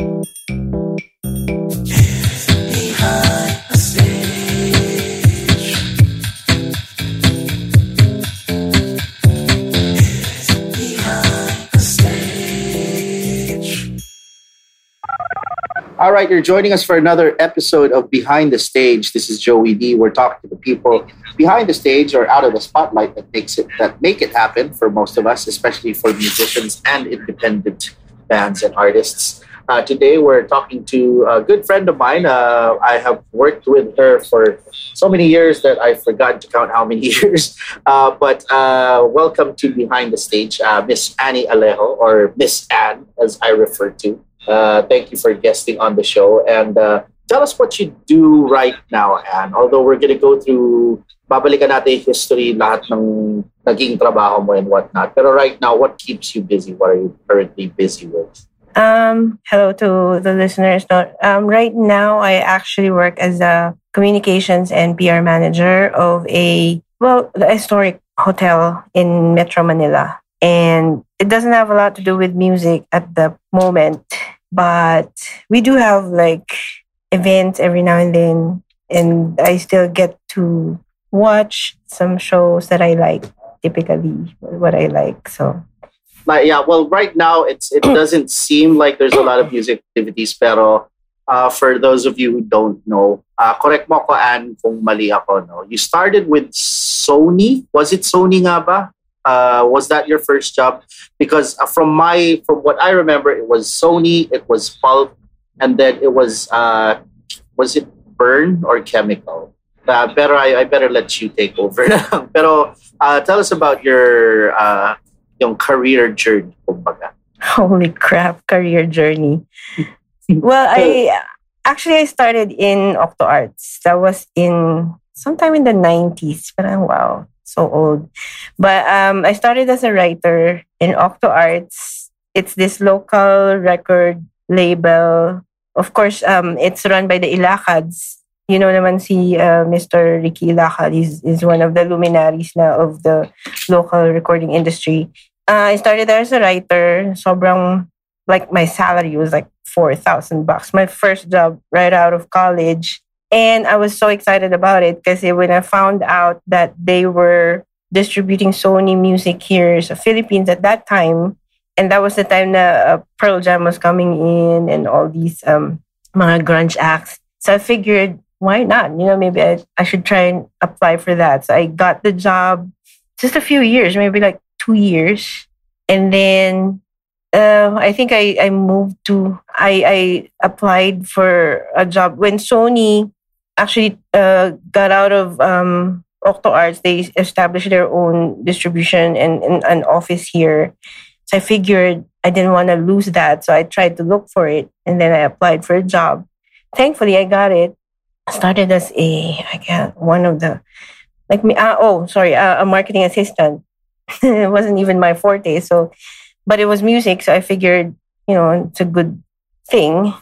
All right, you're joining us for another episode of Behind the Stage. This is Joey D. We're talking to the people behind the stage or out of the spotlight that makes it that make it happen for most of us, especially for musicians and independent bands and artists. Uh, today, we're talking to a good friend of mine. Uh, I have worked with her for so many years that I forgot to count how many years. Uh, but uh, welcome to Behind the Stage, uh, Miss Annie Alejo, or Miss Anne, as I refer to. Uh, thank you for guesting on the show. And tell us what you do right now, Anne. Although we're going to go through, babalikan natin history, lahat ng naging trabaho mo and whatnot. Pero right now, what keeps you busy? What are you currently busy with? Um, hello to the listeners. Um, right now, I actually work as a communications and PR manager of a, well, the historic hotel in Metro Manila. And it doesn't have a lot to do with music at the moment, but we do have like events every now and then. And I still get to watch some shows that I like, typically what I like. So like yeah well right now it's it doesn't seem like there's a lot of music activities pero uh, for those of you who don't know uh, correct mo ko Ann kung mali ako no you started with Sony was it Sony nga ba uh, was that your first job? Because uh, from my from what I remember, it was Sony, it was Pulp, and then it was uh, was it Burn or Chemical? Uh, better I, I better let you take over. Pero uh, tell us about your uh, yung career journey, kumbaga. Holy crap, career journey. well, I actually I started in Octo Arts. That was in sometime in the 90s. But wow, so old. But um, I started as a writer in Octo Arts. It's this local record label. Of course, um, it's run by the Ilacads. You know naman si uh, Mr. Ricky Ilacad is, is one of the luminaries na of the local recording industry. Uh, I started there as a writer. Sobrang, like my salary was like 4,000 bucks. My first job right out of college. And I was so excited about it because when I found out that they were distributing Sony music here in the Philippines at that time, and that was the time that uh, Pearl Jam was coming in and all these um, mga grunge acts. So I figured, why not? You know, maybe I, I should try and apply for that. So I got the job just a few years, maybe like two years. And then uh, I think I, I moved to, I, I applied for a job when Sony actually uh, got out of um, Octo Arts. They established their own distribution and, an office here. So I figured I didn't want to lose that. So I tried to look for it and then I applied for a job. Thankfully, I got it. I started as a, I guess, one of the, like me, uh, oh, sorry, uh, a marketing assistant. it wasn't even my forte. So, but it was music. So I figured, you know, it's a good thing.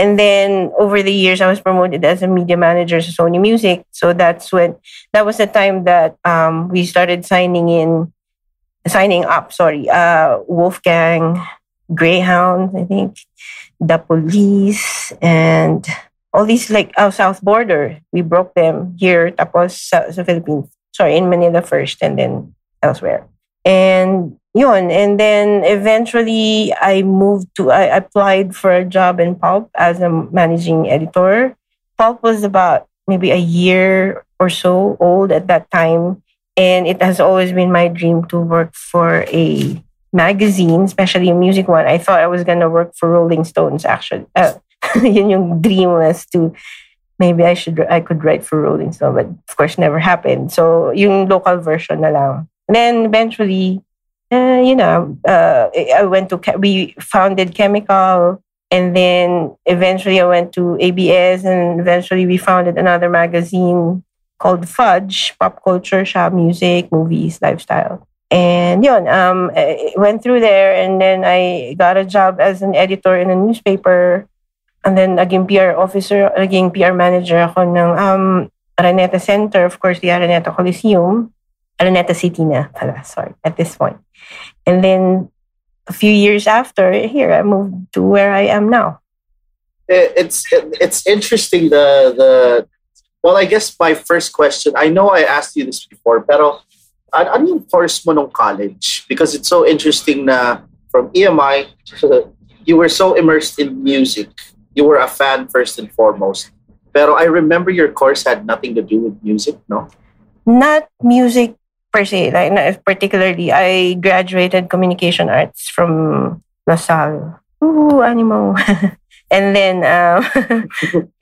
And then over the years, I was promoted as a media manager to Sony Music. So that's when that was the time that um, we started signing in, signing up. Sorry, uh, Wolfgang, Greyhoundz, I think, the Police, and all these like our south border. We broke them here, tapos sa, sa Philippines. Sorry, in Manila first, and then elsewhere. And yun. And then eventually I moved to, I applied for a job in Pulp as a managing editor. Pulp was about maybe a year or so old at that time. And it has always been my dream to work for a magazine, especially a music one. I thought I was going to work for Rolling Stones, actually. Uh, yun yung dream was to maybe I should I could write for Rolling Stone, but of course never happened. So yung local version na lang. And then eventually uh, you know, uh, I went to, we founded Chemical, and then eventually I went to ABS, and eventually we founded another magazine called Fudge, pop culture, shop music, movies, lifestyle. And yun, um, I went through there, and then I got a job as an editor in a newspaper, and then again PR officer, again PR manager ako ng um, Araneta Center, of course, the Araneta Coliseum. Araneta City na pala, sorry, at this point. And then a few years after, here I moved to where I am now. It's it's interesting the the well, I guess my first question. I know I asked you this before, pero ano yung course mo nung college? Because it's so interesting na from EMI, you were so immersed in music. You were a fan first and foremost. Pero I remember your course had nothing to do with music, no? Not music per se. Like particularly, I graduated communication arts from LaSalle. Ooh, Animo. and then, uh,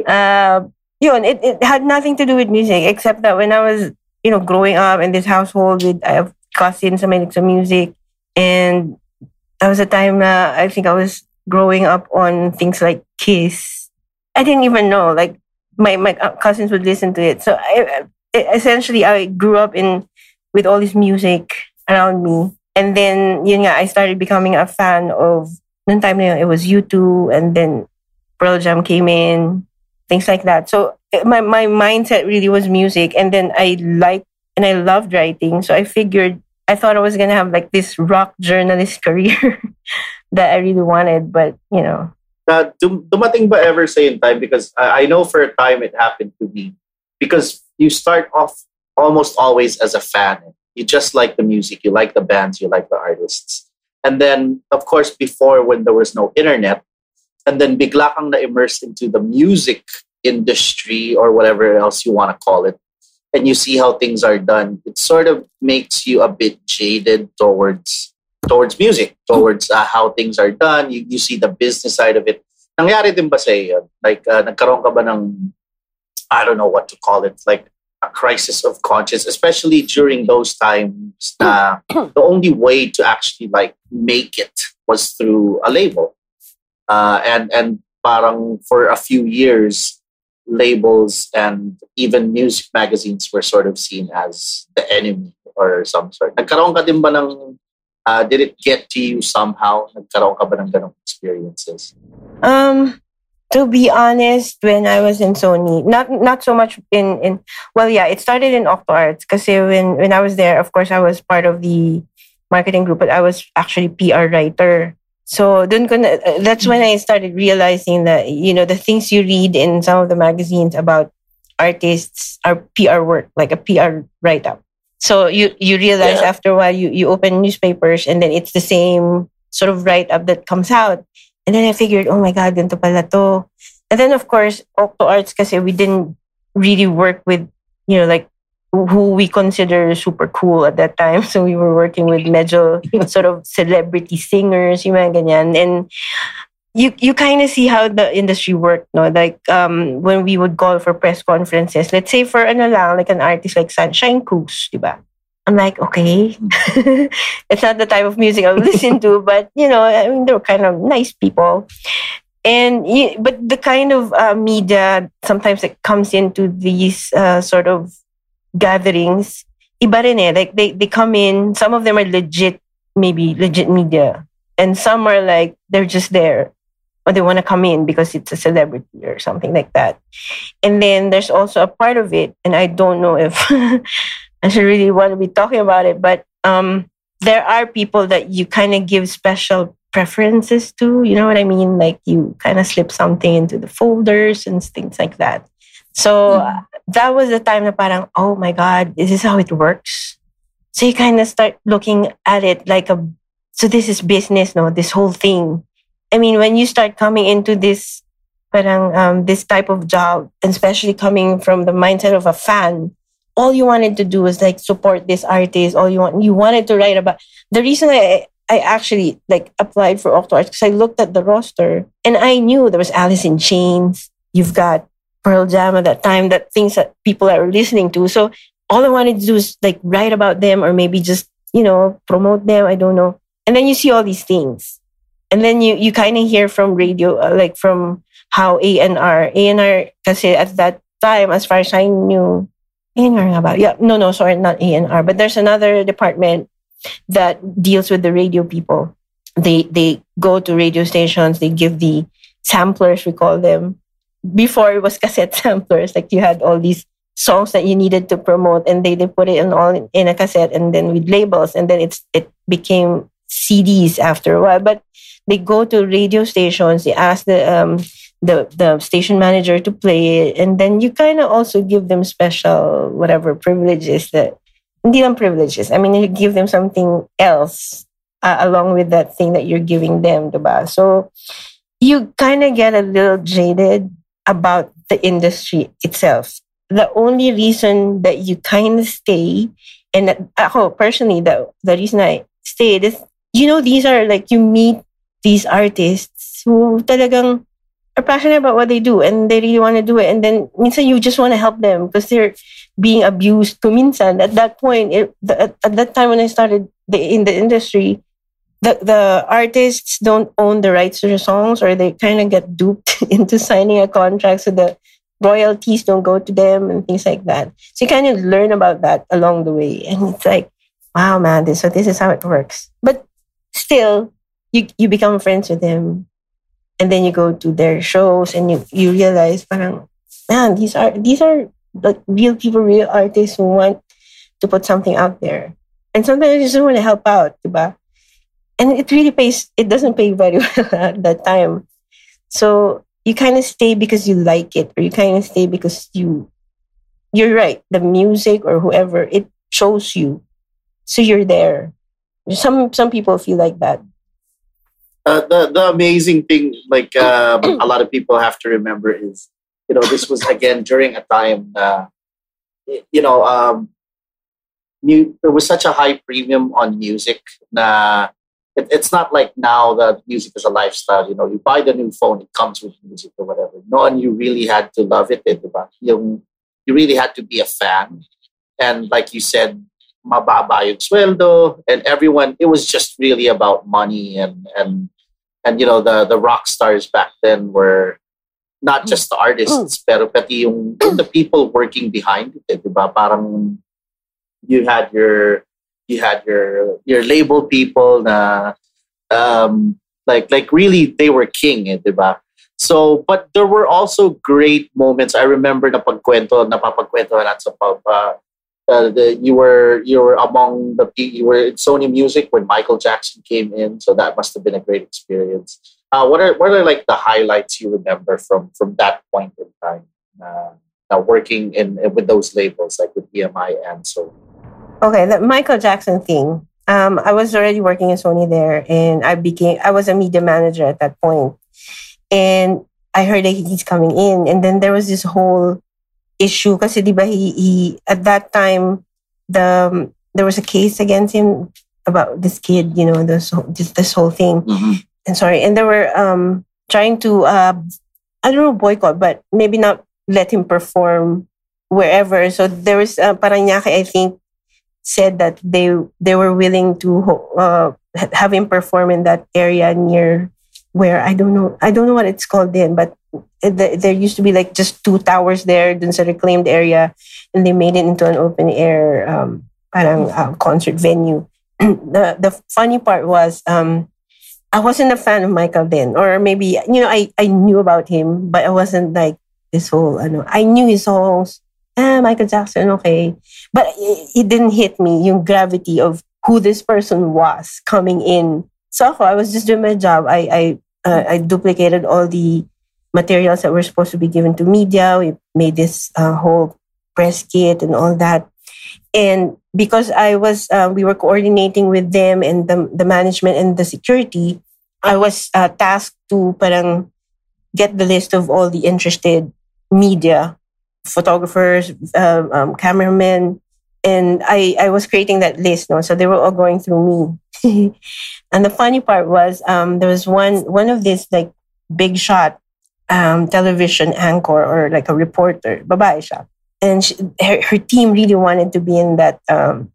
uh, it, it had nothing to do with music except that when I was, you know, growing up in this household with I have cousins, I made some music, and that was a time uh, I think I was growing up on things like Kiss. I didn't even know like my my cousins would listen to it. So I, essentially I grew up in with all this music around me, and then yun nga, I started becoming a fan of. Noong time na yun, it was U2, and then Pearl Jam came in, things like that. So eh, my, my mindset really was music. And then I liked and I loved writing. So I figured, I thought I was going to have like this rock journalist career that I really wanted. But, you know. Uh, dum- dumating ba ever say in time? Because I, I know for a time it happened to me. Because you start off almost always as a fan. You just like the music, you like the bands, you like the artists. And then, of course, before when there was no internet, and then bigla kang na-immerse into the music industry or whatever else you want to call it and you see how things are done it sort of makes you a bit jaded towards towards music towards uh, how things are done you, you see the business side of it nangyari din ba sa like uh, nagkaroon ka ba ng I don't know what to call it like a crisis of conscience especially during those times the only way to actually like make it was through a label uh, and and parang for a few years labels and even music magazines were sort of seen as the enemy or some sort. Nagkaroon ka din ba ng uh, did it get to you somehow? Nagkaroon ka ba ng ganong experiences? Um to be honest, when I was in Sony, not not so much in in well, yeah, it started in Octo Arts because when when I was there, of course, I was part of the marketing group, but I was actually PR writer. So dun ko na, uh, that's when I started realizing that, you know, the things you read in some of the magazines about artists are PR work, like a PR write-up. So you, you realize yeah. after a while, you, you open newspapers and then it's the same sort of write-up that comes out. And then I figured, oh my God, ganito pala to. And then of course, Octo Arts kasi we didn't really work with, you know, like who we consider super cool at that time. So we were working with medyo sort of celebrity singers, yung mga ganyan. And you you kind of see how the industry worked, no? Like um, when we would call for press conferences, let's say for ano lang, like an artist like Sunshine Cruz, diba? I'm like, okay, it's not the type of music I would listen to, but you know, I mean, they're kind of nice people. And but the kind of uh, media sometimes it comes into these uh, sort of gatherings, iba rin eh. Like they, they come in, some of them are legit, maybe legit media. And some are like, they're just there. Or they want to come in because it's a celebrity or something like that. And then there's also a part of it, and I don't know if I should really want to be talking about it, but um, there are people that you kind of give special preferences to. You know what I mean? Like you kind of slip something into the folders and things like that. So mm. that was the time na parang, oh my God, is this how it works? So you kind of start looking at it like a, so this is business, no? This whole thing. I mean, when you start coming into this, parang, um, this type of job, especially coming from the mindset of a fan, all you wanted to do was like support this artist. All you want, you wanted to write about. The reason I, I actually like applied for Octo Arts because I looked at the roster and I knew there was Alice in Chains. You've got Pearl Jam at that time, that things that people are listening to. So all I wanted to do is like write about them or maybe just, you know, promote them. I don't know. And then you see all these things. And then you, you kind of hear from radio, uh, like from how A&R, A&R, kasi at that time, as far as I knew, A&R about, yeah, no, no, sorry, not A&R, but there's another department that deals with the radio people. They, they go to radio stations, they give the samplers, we call them, before it was cassette samplers. Like you had all these songs that you needed to promote, and they, they put it in all in a cassette, and then with labels, and then it's it became CDs after a while. But they go to radio stations, they ask the um, the the station manager to play it, and then you kind of also give them special whatever privileges that hindi lang privileges. I mean, you give them something else uh, along with that thing that you're giving them, diba? So you kind of get a little jaded about the industry itself. The only reason that you kind of stay, and ako personally, the, the reason I stayed is, you know, these are like, you meet these artists who talagang are passionate about what they do and they really want to do it. And then minsan you just want to help them because they're being abused. Kuminsan, at that point, it, the, at, at that time when I started the, in the industry, the, the artists don't own the rights to the songs or they kind of get duped into signing a contract so the royalties don't go to them and things like that. So you kind of learn about that along the way. And it's like, wow, man, this, so this is how it works. But still, you, you become friends with them. And then you go to their shows and you, you realize, parang, man, these are, these are like real people, real artists who want to put something out there. And sometimes you just want to help out, diba? and it really pays it doesn't pay very well at that time so you kind of stay because you like it or you kind of stay because you you're right the music or whoever it shows you so you're there some some people feel like that uh, the the amazing thing like um, a lot of people have to remember is you know this was again during a time uh, you know um, there was such a high premium on music na it, it's not like now that music is a lifestyle. You know, you buy the new phone, it comes with music or whatever. No, and you really had to love it, eh, You, you really had to be a fan. And like you said, mababa yung sweldo, and everyone, it was just really about money and, and, and you know, the, the rock stars back then were not just the artists, mm. pero pati yung, the people working behind it, eh, diba? Parang you had your you had your your label people na um, like like really they were king eh, diba? So, but there were also great moments. I remember na pagkwento, napapagkwento na sa pub. Uh, uh, the, you were you were among the you were in Sony Music when Michael Jackson came in, so that must have been a great experience. Uh, what are what are like the highlights you remember from from that point in time? Uh, working in with those labels like with EMI and so. Okay, the Michael Jackson thing. Um, I was already working in Sony there, and I became I was a media manager at that point, and I heard that he's coming in, and then there was this whole issue because he, he at that time the um, there was a case against him about this kid, you know, this just this whole thing. Mm-hmm. And sorry, and they were um, trying to uh, I don't know boycott, but maybe not let him perform wherever. So there was uh, Paranaque, I think, said that they they were willing to uh, have him perform in that area near where I don't know I don't know what it's called then, but there used to be like just two towers there, dun sa reclaimed area, and they made it into an open air um, parang uh, concert venue. the the funny part was um, I wasn't a fan of Michael then, or maybe you know I I knew about him, but I wasn't like this whole I know I knew his songs ah, Michael Jackson, okay. But it, it didn't hit me, yung gravity of who this person was coming in. So I was just doing my job. I, I, uh, I duplicated all the materials that were supposed to be given to media. We made this uh, whole press kit and all that. And because I was, uh, we were coordinating with them and the, the management and the security, I was uh, tasked to parang get the list of all the interested media photographers, um, um, cameramen, and I, I was creating that list. No, so they were all going through me. and the funny part was um, there was one one of these like big shot um, television anchor or like a reporter, babae siya. And she, her, her team really wanted to be in that. Um,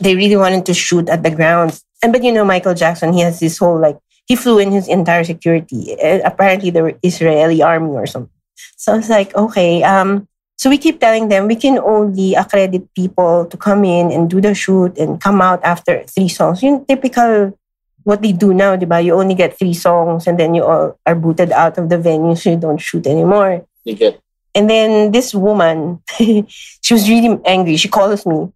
they really wanted to shoot at the ground. And but you know Michael Jackson, he has this whole like he flew in his entire security. Uh, apparently, the Israeli army or something. So I was like, okay, um, so we keep telling them we can only accredit people to come in and do the shoot and come out after three songs. Yung typical what they do now, diba? You only get three songs and then you all are booted out of the venue so you don't shoot anymore. You get. And then this woman, she was really angry. She calls me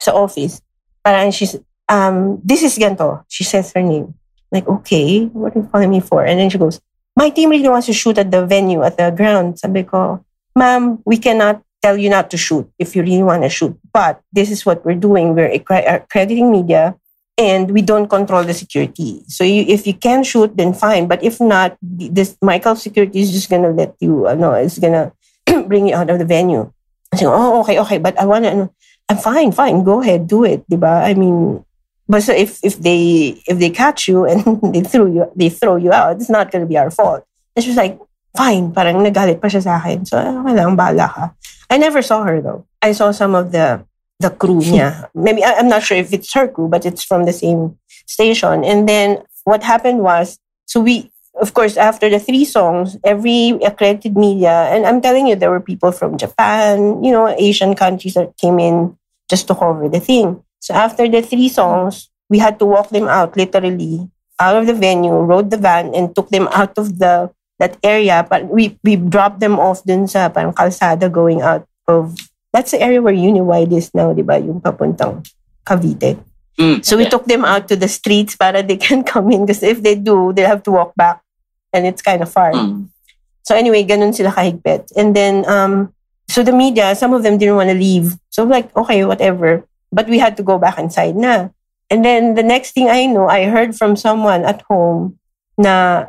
sa office. Parang she's, um, this is Ganto. She says her name. Like, okay, what are you calling me for? And then she goes, my team really wants to shoot at the venue, at the ground. Sabi ko, ma'am, we cannot tell you not to shoot if you really want to shoot. But this is what we're doing. We're accrediting media and we don't control the security. So you, if you can shoot, then fine. But if not, this Michael security is just gonna let you. Uh, no, it's gonna bring you out of the venue. So oh okay okay, but I wanna. I'm fine fine. Go ahead, do it? I mean, but so if if they if they catch you and they throw you they throw you out, it's not gonna be our fault. It's just like fine. Parang nagalit pa siya sa akin. So eh, okay lang, ka. I never saw her though. I saw some of the the crew niya. Maybe I'm not sure if it's her crew, but it's from the same station. And then what happened was, so we, of course, after the three songs, every accredited media, and I'm telling you, there were people from Japan, you know, Asian countries that came in just to cover the thing. So after the three songs, we had to walk them out literally out of the venue, rode the van, and took them out of the that area. But we we dropped them off dun sa parang kalsada going out of that's the area where Uniwide is now, di ba? Yung papuntang Cavite. Mm, so we yeah. took them out to the streets para they can come in because if they do, they'll have to walk back and it's kind of far. Mm. So anyway, ganun sila kahigpit. And then, um, so the media, some of them didn't want to leave. So like, okay, whatever. But we had to go back inside na. And then the next thing I know, I heard from someone at home na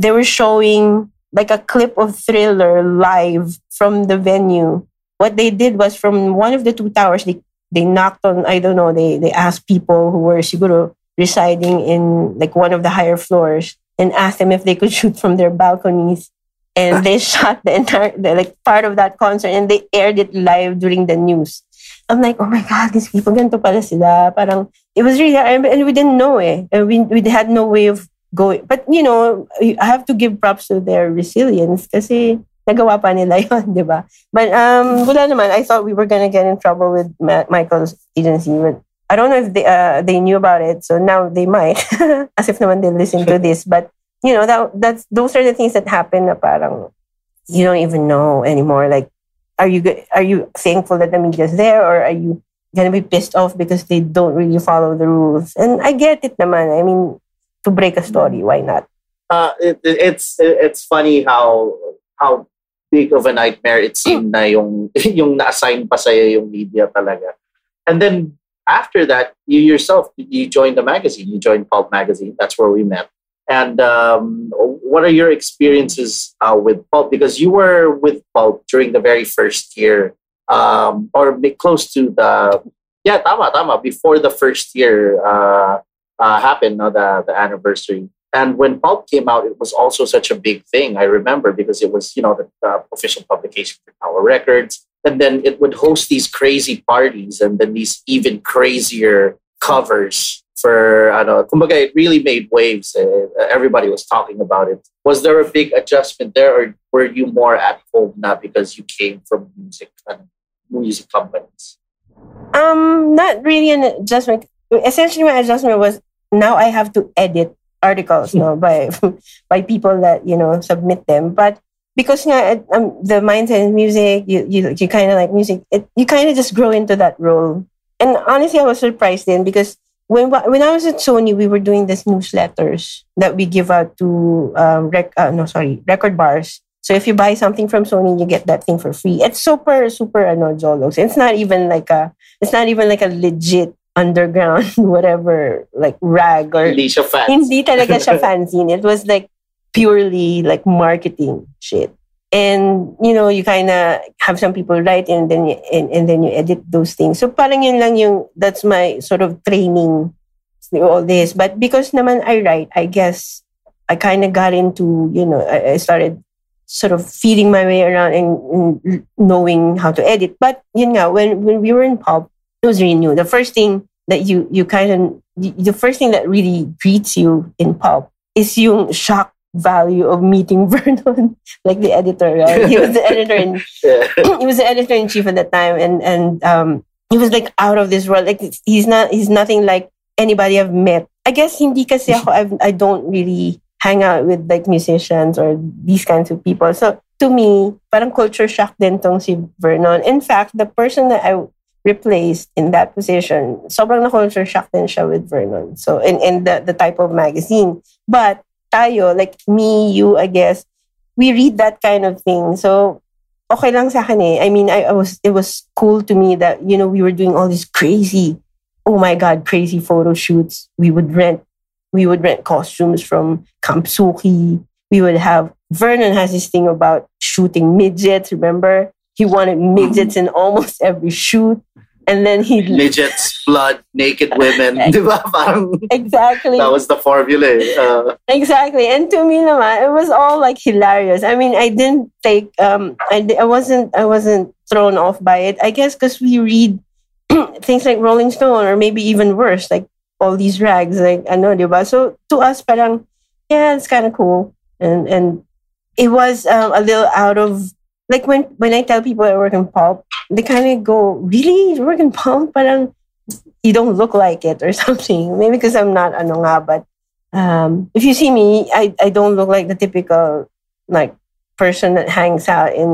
they were showing like a clip of Thriller live from the venue what they did was from one of the two towers, they, they knocked on, I don't know, they, they asked people who were siguro residing in like one of the higher floors and asked them if they could shoot from their balconies. And they shot the entire, the, like part of that concert and they aired it live during the news. I'm like, oh my God, these people, ganito pala sila. Parang, it was really, and we didn't know eh. We, we had no way of going. But, you know, I have to give props to their resilience kasi nagawa pa nila yun, di ba? But um, wala naman. I thought we were gonna get in trouble with Ma- Michael's agency. But I don't know if they, uh, they knew about it. So now they might. As if naman they listen to this. But, you know, that that's those are the things that happen na parang you don't even know anymore. Like, are you are you thankful that the media's there or are you gonna be pissed off because they don't really follow the rules? And I get it naman. I mean, to break a story, why not? Uh, it, it's it's funny how how big of a nightmare it seemed na yung yung na-assign pa yung media talaga. And then after that, you yourself you joined the magazine. You joined Pulp magazine. That's where we met. And um, what are your experiences uh, with Pulp? Because you were with Pulp during the very first year, um, or close to the yeah, tama tama before the first year uh, uh, happened, no, the the anniversary. And when Pulp came out, it was also such a big thing. I remember because it was, you know, the uh, official publication for Tower Records. And then it would host these crazy parties and then these even crazier covers for, I don't know, it really made waves. Uh, everybody was talking about it. Was there a big adjustment there or were you more at home now because you came from music and music companies? Um, not really an adjustment. Essentially, my adjustment was now I have to edit articles no by by people that you know submit them. But because you know, um, the mindset in music you you, you kind of like music it, you kind of just grow into that role. And honestly i was surprised then because when when i was at sony we were doing these newsletters that we give out to um rec, uh, no sorry record bars. So if you buy something from sony you get that thing for free. It's super super ano it's not even like a it's not even like a legit underground whatever like rag or hindi siya fancy. hindi talaga siya fanzine it was like purely like marketing shit. And you know you kind of have some people write and then you, and, and then you edit those things. So parang yun lang yung that's my sort of training all this. But because naman I write I guess I kind of got into you know I, I started sort of feeding my way around and, and knowing how to edit. But you know, when when we were in pulp it was really new. The first thing that you you kind of the first thing that really greets you in pulp is yung shock value of meeting Vernon, like the editor. Right? He was the editor in he was the editor in chief at the time, and and um, he was like out of this world. Like he's not he's nothing like anybody I've met. I guess hindi kasi ako I've, I don't really hang out with like musicians or these kinds of people. So to me, parang culture shock din tong si Vernon. In fact, the person that I replaced in that position, sobrang na-culture shock din siya with Vernon. So, in, in the, the type of magazine. But tayo, like me, you, I guess, we read that kind of thing. So, okay lang sa akin eh. I mean, I, I was, it was cool to me that, you know, we were doing all these crazy, oh my God, crazy photo shoots. We would rent, we would rent costumes from Camp Suki. We would have, Vernon has this thing about shooting midgets, remember? He wanted midgets in almost every shoot. And then he midgets, blood, naked women. exactly. That was the formula. eh. Uh, Exactly. And to me naman, it was all like hilarious. I mean, I didn't take um I, I wasn't I wasn't thrown off by it. I guess cuz we read things like Rolling Stone or maybe even worse like all these rags like ano, diba? So to us parang yeah, it's kind of cool. And and it was um, a little out of like when when I tell people I work in pulp, they kind of go, "Really? You work in pulp?" Parang you don't look like it or something. Maybe because I'm not ano nga, but um, if you see me, I, I don't look like the typical like person that hangs out in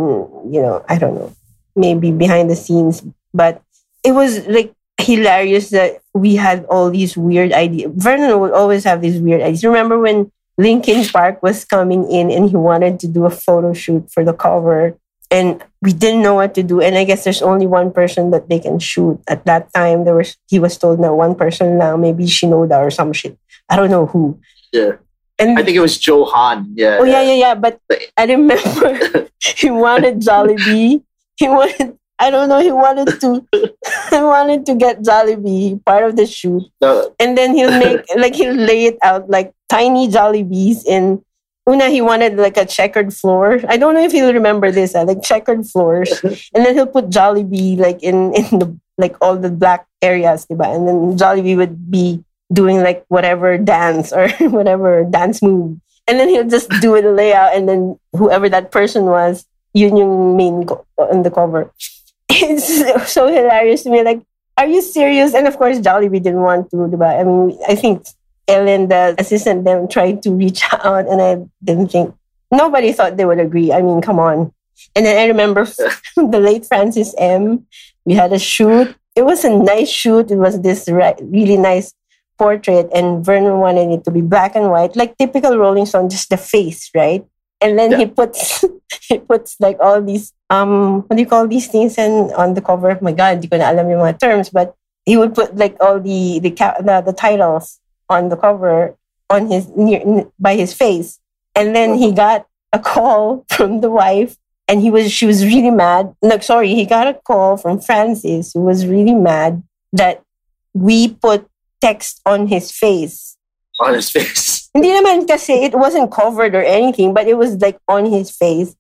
you know I don't know maybe behind the scenes, but it was like hilarious that we had all these weird ideas. Vernon would always have these weird ideas. Remember when Linkin Park was coming in and he wanted to do a photo shoot for the cover and we didn't know what to do. And i guess there's only one person that they can shoot. At that time there was he was told no one person now maybe shinoda or some shit. I don't know who. Yeah. and I think it was Joe Hahn. Yeah. oh yeah yeah yeah. But i remember he wanted jollibee. He wanted i don't know he wanted to he wanted to get jollibee part of the shoot. The- and then he'll make like he'll lay it out like tiny jollibees in Una, he wanted like a checkered floor. I don't know if he'll remember this, uh, like checkered floors. and then he'll put Jollibee like in in the like all the black areas, diba? And then Jollibee would be doing like whatever dance or whatever dance move. And then he'll just do the layout, and then whoever that person was, yun yung main co- on the cover. It's so hilarious to me. Like, are you serious? And of course, Jollibee didn't want to, diba? I mean, I think Ellen, the assistant, them tried to reach out, and I didn't think nobody thought they would agree. I mean, come on. And then I remember the late Francis M. We had a shoot. It was a nice shoot. It was this really nice portrait, and Vernon wanted it to be black and white, like typical Rolling Stone, just the face, right? And then he puts he puts like all these um what do you call these things and on the cover? Of my God, di ko na alam yung mga terms, but he would put like all the the the, the titles on the cover on his near by his face. And then he got a call from the wife and he was she was really mad. No sorry he got a call from francis who was really mad that we put text on his face. On his face. hindi naman kasi it wasn't covered or anything but it was like on his face.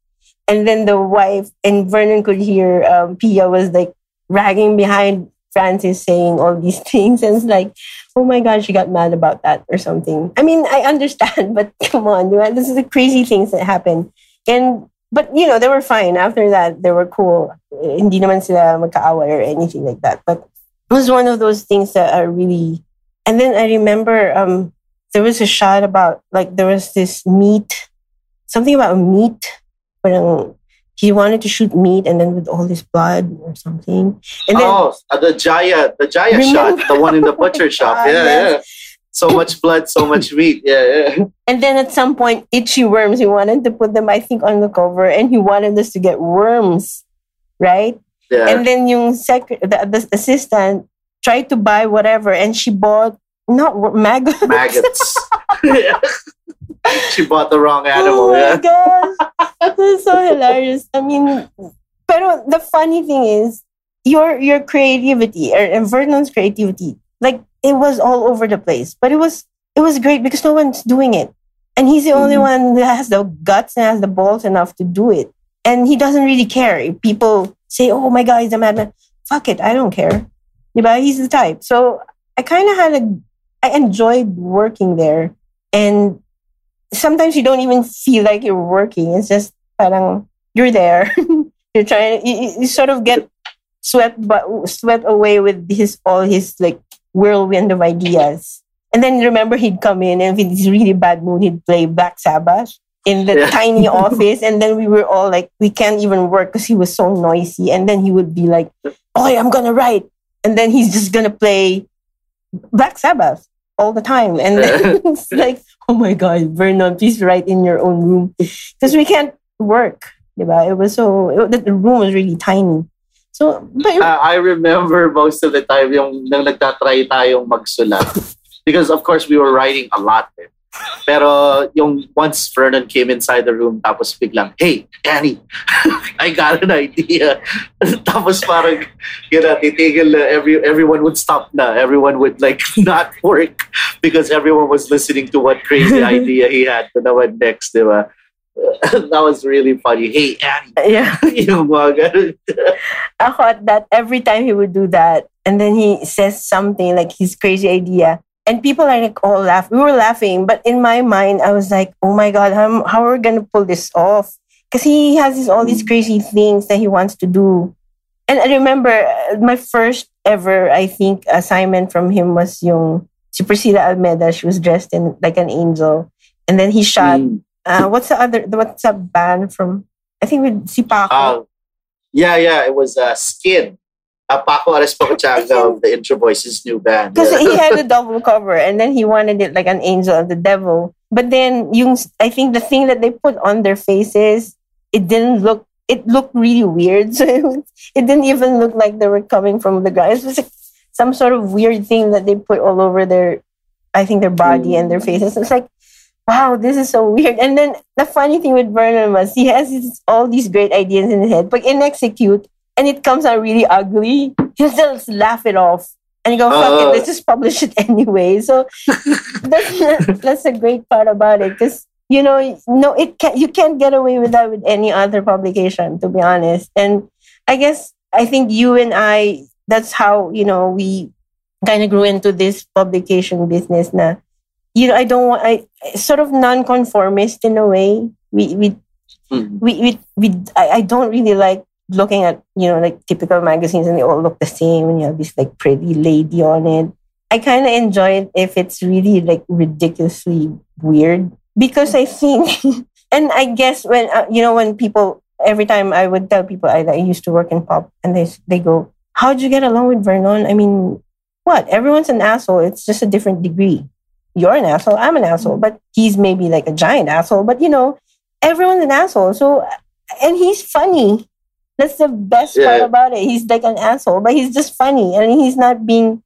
And then the wife and vernon could hear um, pia was like ragging behind francis saying all these things. And it's like oh my god she got mad about that or something. I mean i understand but come on this is the crazy things that happen. And but you know they were fine. After that they were cool. Hindi naman sila magkaaway or anything like that. But it was one of those things that are really and then i remember um there was a shot about like there was this meat something about meat. Parang he wanted to shoot meat and then with all this blood or something and then oh, uh, the Jaya, the Jaya Remember? shot, the one in the butcher shop. Ah, Yeah, yes. yeah. So much blood, so much meat. Yeah, yeah. And then at some point, Itchyworms, he wanted to put them, I think, on the cover and he wanted us to get worms, right? Yeah. And then yung sec- the, the assistant tried to buy whatever and she bought not maggots. Maggots. She bought the wrong animal. Oh my yeah. gosh. This is so hilarious. I mean, but the funny thing is, your your creativity or and Vernon's creativity, like it was all over the place. But it was it was great because no one's doing it. And he's the only Mhm. one that has the guts and has the balls enough to do it. And he doesn't really care. If people say, Oh my god, he's a madman. Fuck it, I don't care. But he's the type. So I kind of had a I enjoyed working there. And sometimes you don't even feel like you're working. It's just parang you're there. you're trying. You, you- sort of get swept, but swept away with his all his like whirlwind of ideas. And then remember, he'd come in and if he's really bad mood, he'd play Black Sabbath in the Yeah. tiny office. And then we were all like, we can't even work because he was so noisy. And then he would be like "Oh, I'm gonna write," and then he's just gonna play Black Sabbath all the time, and then it's like, "Oh my God, Vernon, please write in your own room," because we can't work. Diba? It was so it, the room was really tiny. So, but Uh, I remember most of the time yung nang nagtatry tayong magsulat. Because of course we were writing a lot. Eh. Pero yung once Vernon came inside the room tapos biglang, hey, Annie, I got an idea. tapos parang, you know, titigil na, every, everyone would stop na. Everyone would like not work because everyone was listening to what crazy idea he had to naman next, di ba? that was really funny. Hey, Annie. yeah. yung mga. Ako at that every time he would do that, and then he says something like his crazy idea, and people are like all laugh. We were laughing, but in my mind, I was like, "Oh my god, how how are we gonna pull this off?" Because he has this, all these crazy things that he wants to do, and I remember uh, my first ever, I think, assignment from him was yung si Priscilla Almeda. She was dressed in like an angel, and then he shot. Mm. Uh, what's the other? What's a band from? I think with si Paco. Uh, yeah, yeah, it was uh, Skin. Uh, Paco Arespacochaga of the Introvoys new band. Because Yeah. he had a double cover and then he wanted it like an angel of the devil. But then yung I think the thing that they put on their faces, it didn't look it looked really weird. So it, was, it didn't even look like they were coming from the ground. It was like some sort of weird thing that they put all over their I think their body and their faces. It's like wow, this is so weird. And then the funny thing with Vernon was he has his, all these great ideas in his head, but in execute, and it comes out really ugly, he'll just laugh it off. And you go, fuck Uh. it, let's just publish it anyway. So that's, that's a great part about it. Because, you know, no, it can you can't get away with that with any other publication, to be honest. And I guess I think you and I, that's how, you know, we kind of grew into this publication business na you know, I don't want I sort of non-conformist in a way. We we Mm. we we, we I, I don't really like looking at you know like typical magazines and they all look the same and you have this like pretty lady on it. I kind of enjoy it if it's really like ridiculously weird because I think and I guess when uh, you know when people every time I would tell people I, I used to work in Pulp and they they go how'd you get along with Vernon? I mean what everyone's an asshole. It's just a different degree you're an asshole, I'm an asshole, but he's maybe like a giant asshole. But you know, everyone's an asshole. So, and he's funny. That's the best part about it. He's like an asshole, but he's just funny and he's not being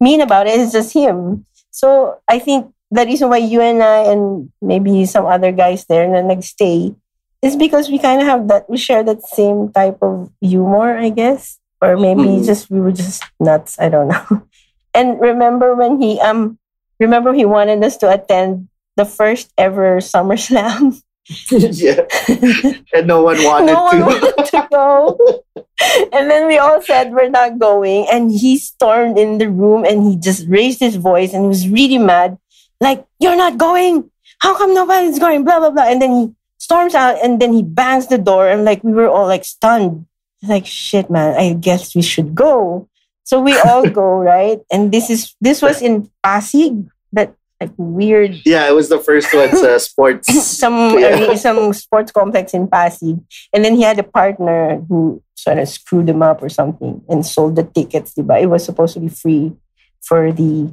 mean about it. It's just him. So I think the reason why you and I and maybe some other guys there na nagstay is because we kind of have that, we share that same type of humor, I guess. Or maybe Mhm. just, we were just nuts. I don't know. And remember when he, um, remember he wanted us to attend the first ever SummerSlam. yeah. And no one wanted no one to. wanted to go. And then we all said we're not going. And he stormed in the room and he just raised his voice and was really mad. Like, you're not going. How come nobody's going? Blah, blah, blah. And then he storms out and then he bangs the door. And like, we were all like stunned. Like, shit, man, I guess we should go. So we all go, right? And this is, this was in Pasig, that like weird yeah, it was the first one. uh, sports. some Yeah. some sports complex in Pasig, and then he had a partner who sort of screwed him up or something and sold the tickets. Diba? It was supposed to be free for the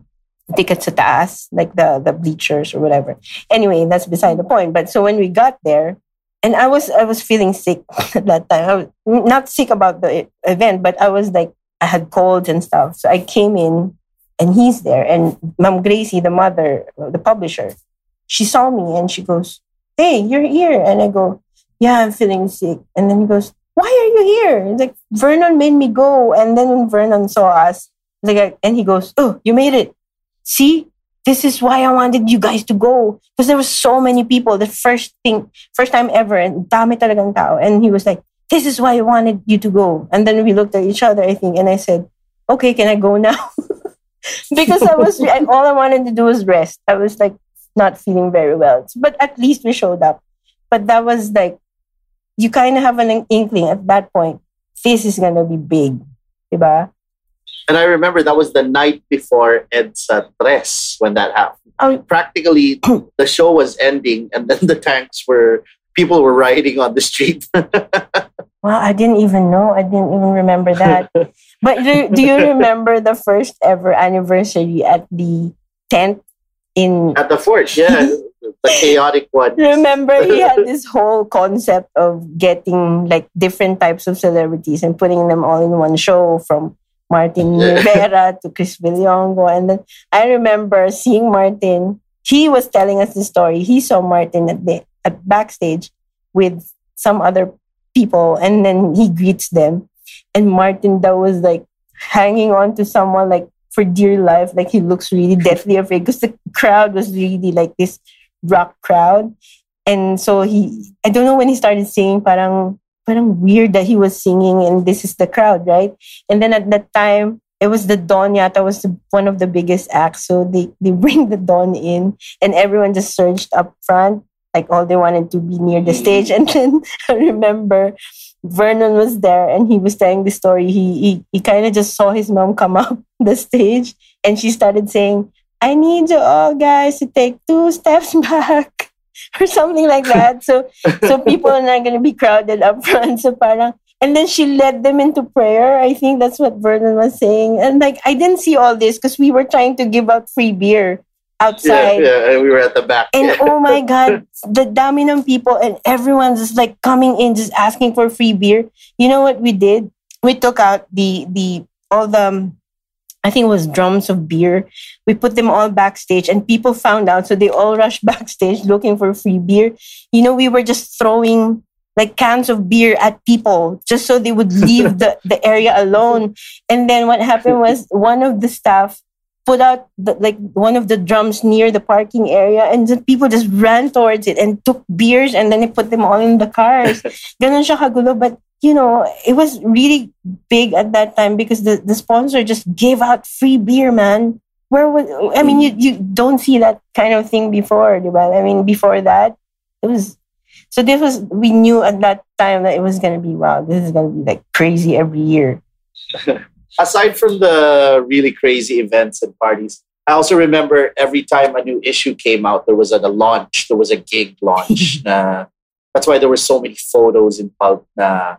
tickets to taas, like the the bleachers or whatever. Anyway, that's beside the point. But so when we got there, and I was I was feeling sick at that time. I was not sick about the event, but I was like I had colds and stuff. So I came in and he's there. And Mom Gracie, the mother, the publisher, she saw me and she goes, Hey, you're here. And I go, Yeah, I'm feeling sick. And then he goes, Why are you here? It's like Vernon made me go. And then when Vernon saw us, like and he goes, Oh, you made it. See? This is why I wanted you guys to go. Because there was so many people. The first thing, first time ever, and dami talagang tao. And he was like, This is why I wanted you to go. And then we looked at each other, I think, and I said, Okay, can I go now? because I was I, all I wanted to do was rest. I was like not feeling very well. But at least we showed up. But that was like you kind of have an inkling at that point. This is gonna be big, diba? And I remember that was the night before EDSA Tres uh, when that happened. Oh. Practically, the show was ending, and then the tanks were people were rioting on the street. Well, I didn't even know. I didn't even remember that. but do, do you remember the first ever anniversary at the tent in at the fort? Yeah, the chaotic one. Remember, he had this whole concept of getting like different types of celebrities and putting them all in one show from Martin Nievera to Chris Villonco. And then I remember seeing Martin. He was telling us the story. He saw Martin at the at backstage with some other people and then he greets them. And Martin that was like hanging on to someone like for dear life. Like he looks really deathly afraid because the crowd was really like this rock crowd. And so he, I don't know when he started singing, parang, parang weird that he was singing and this is the crowd, right? And then at that time, it was the Dawn Yata was one of the biggest acts. So they, they bring the Dawn in and everyone just surged up front like all they wanted to be near the stage. And then I remember Vernon was there and he was telling the story. He he, he kind of just saw his mom come up the stage and she started saying, I need you all guys to take two steps back or something like that. So so people are not gonna be crowded up front. So parang and then she led them into prayer. I think that's what Vernon was saying. And like I didn't see all this because we were trying to give out free beer outside. Yeah, yeah, we were at the back. And oh my God, the dami ng people and everyone's just like coming in, just asking for free beer. You know what we did? We took out the the all the um, I think it was drums of beer. We put them all backstage and people found out. So they all rushed backstage looking for free beer. You know, we were just throwing like cans of beer at people just so they would leave the, the area alone. And then what happened was one of the staff put out the, like one of the drums near the parking area and then people just ran towards it and took beers and then they put them all in the cars. Ganon siya kagulo. But, you know, it was really big at that time because the, the sponsor just gave out free beer, man. Where was, I mean, you, you don't see that kind of thing before, diba? I mean, before that, it was, so this was, we knew at that time that it was going to be, wow, this is going to be like crazy every year. aside from the really crazy events and parties, I also remember every time a new issue came out, there was a, a launch, there was a gig launch. na, that's why there were so many photos in Pulp na,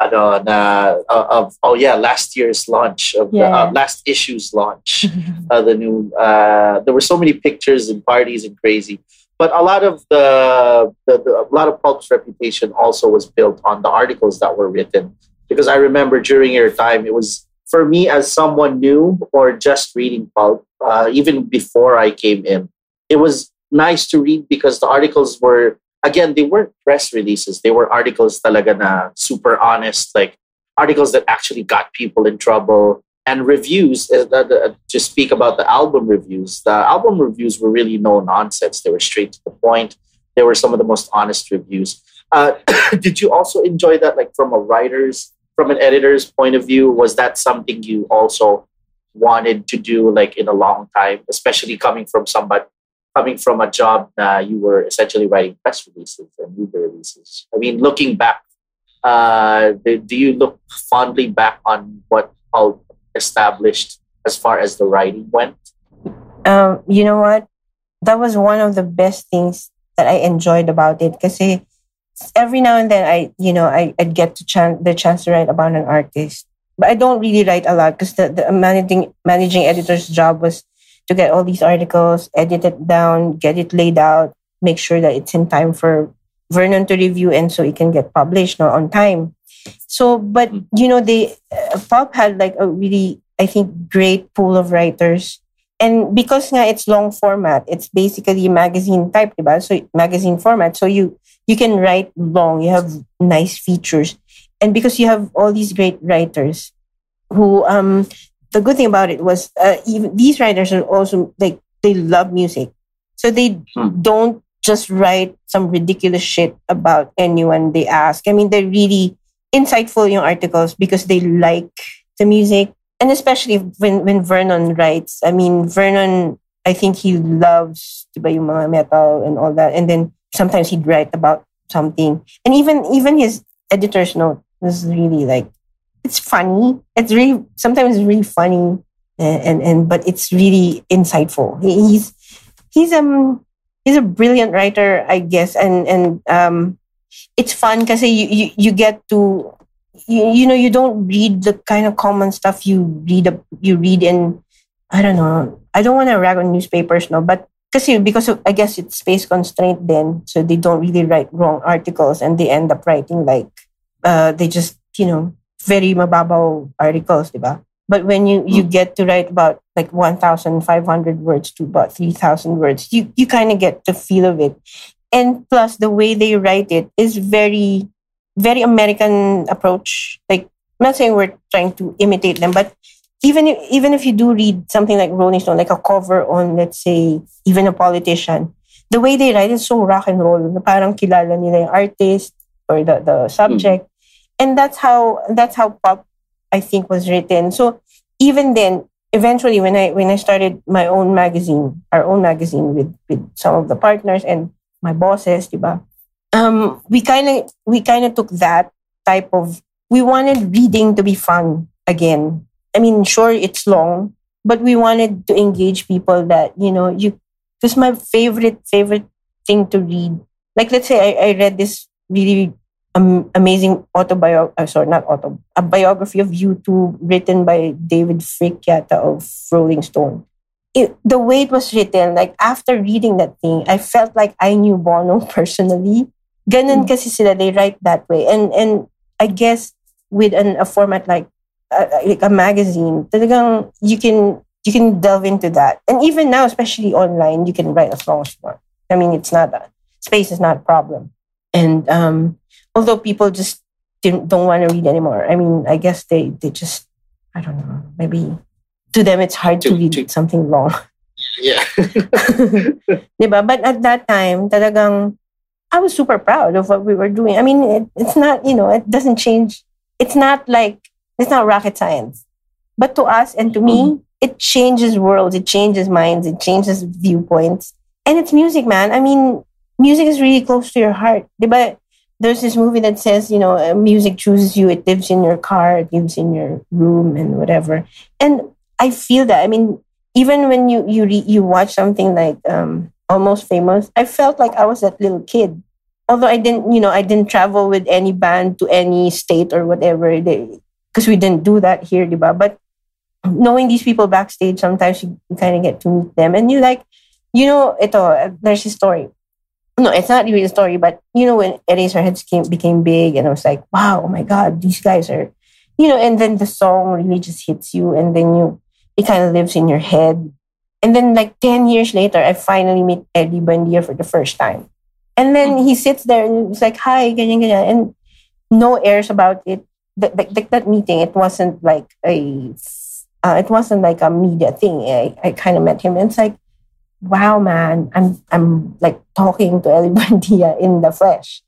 ano, na, uh, of, oh yeah, last year's launch, of yeah. the, uh, last issue's launch, uh, the new, uh, there were so many pictures and parties and crazy. But a lot of the, the, the a lot of Pulp's reputation also was built on the articles that were written. Because I remember during your time, it was for me as someone new or just reading pulp, uh, even before I came in, it was nice to read because the articles were again they weren't press releases; they were articles talaga na super honest, like articles that actually got people in trouble. And reviews, uh, uh, to speak about the album reviews, the album reviews were really no nonsense. They were straight to the point. They were some of the most honest reviews. Uh, did you also enjoy that, like from a writer's from an editor's point of view, was that something you also wanted to do like in a long time, especially coming from somebody coming from a job that you were essentially writing press releases and media releases? I mean, looking back, uh, do you look fondly back on what Pulp established as far as the writing went? Um, you know what? That was one of the best things that I enjoyed about it because every now and then I, you know, I, I'd get to chan- the chance to write about an artist. But I don't really write a lot because the, the managing managing editor's job was to get all these articles, edit it down, get it laid out, make sure that it's in time for Vernon to review and so it can get published not on time. So, but you know, they uh, Pulp had like a really, I think, great pool of writers. And because nga it's long format, it's basically magazine type, diba? So magazine format. So you you can write long, you have nice features. And because you have all these great writers who, um, the good thing about it was uh, even these writers are also like, they love music. So they hmm. don't just write some ridiculous shit about anyone they ask. I mean, they're really insightful yung articles because they like the music. And especially when, when Vernon writes, I mean, Vernon, I think he loves diba, yung mga metal and all that. And then sometimes he'd write about something. And even even his editor's note was really like it's funny. It's really sometimes it's really funny and and, and but it's really insightful. He, he's he's um he's a brilliant writer i guess. And and um it's fun because you, you you get to you, you know you don't read the kind of common stuff you read you read in I don't know. I don't want to rag on newspapers, no, but because because of, I guess it's space constraint then, so they don't really write wrong articles, and they end up writing like uh, they just you know very mababaw articles, diba? But when you you hmm. get to write about like one thousand five hundred words to about three thousand words, you you kind of get the feel of it, and plus the way they write it is very very American approach. Like I'm not saying we're trying to imitate them, but even if, even if you do read something like Rolling Stone, like a cover on, let's say, even a politician, the way they write is so rock and roll. Parang kilala nila yung artist or the, the subject. Mm. And that's how that's how Pulp I think was written. So even then, eventually when I when I started my own magazine, our own magazine with with some of the partners and my bosses, diba? Um, we kind of we kind of took that type of we wanted reading to be fun again I mean, sure, it's long, but we wanted to engage people that, you know, you, because my favorite, favorite thing to read, like let's say I, I read this really um, amazing autobiography, uh, sorry, not auto, a biography of U2 written by David Fricke yata of Rolling Stone. It, the way it was written, like after reading that thing, I felt like I knew Bono personally. Ganun mm. kasi sila, they write that way. And, and I guess with an, a format like like a magazine, talagang you can you can delve into that. And even now, especially online, you can write as long as you want. I mean, it's not a, space is not a problem. And um, although people just don't want to read anymore, I mean, I guess they they just I don't know maybe to them it's hard to, to read to, something long. Yeah. diba? But at that time, talagang I was super proud of what we were doing. I mean, it, it's not, you know, it doesn't change. It's not like it's not rocket science. But to us and to me, mm-hmm. it changes worlds, it changes minds, it changes viewpoints. And it's music, man. I mean, music is really close to your heart. But there's this movie that says, you know, uh, music chooses you, it lives in your car, it lives in your room and whatever. And I feel that. I mean, even when you you re- you watch something like um, Almost Famous, I felt like I was that little kid. Although I didn't, you know, I didn't travel with any band to any state or whatever. They, because we didn't do that here, diba? But knowing these people backstage, sometimes you, you kind of get to meet them, and you like, you know, ito, there's a story. No, it's not really a story, but you know, when Eraserheads came became big, and I was like, wow, oh my god, these guys are, you know, and then the song really just hits you, and then you, it kind of lives in your head. And then, like 10 years later, I finally meet Ely Buendia for the first time. And then mm. he sits there and he's like, hi, ganyan, ganyan. And no airs about it that, that, that meeting, it wasn't like a, uh, it wasn't like a media thing. I, I kind of met him. And it's like, wow, man, I'm, I'm like talking to Ely Buendia in the flesh.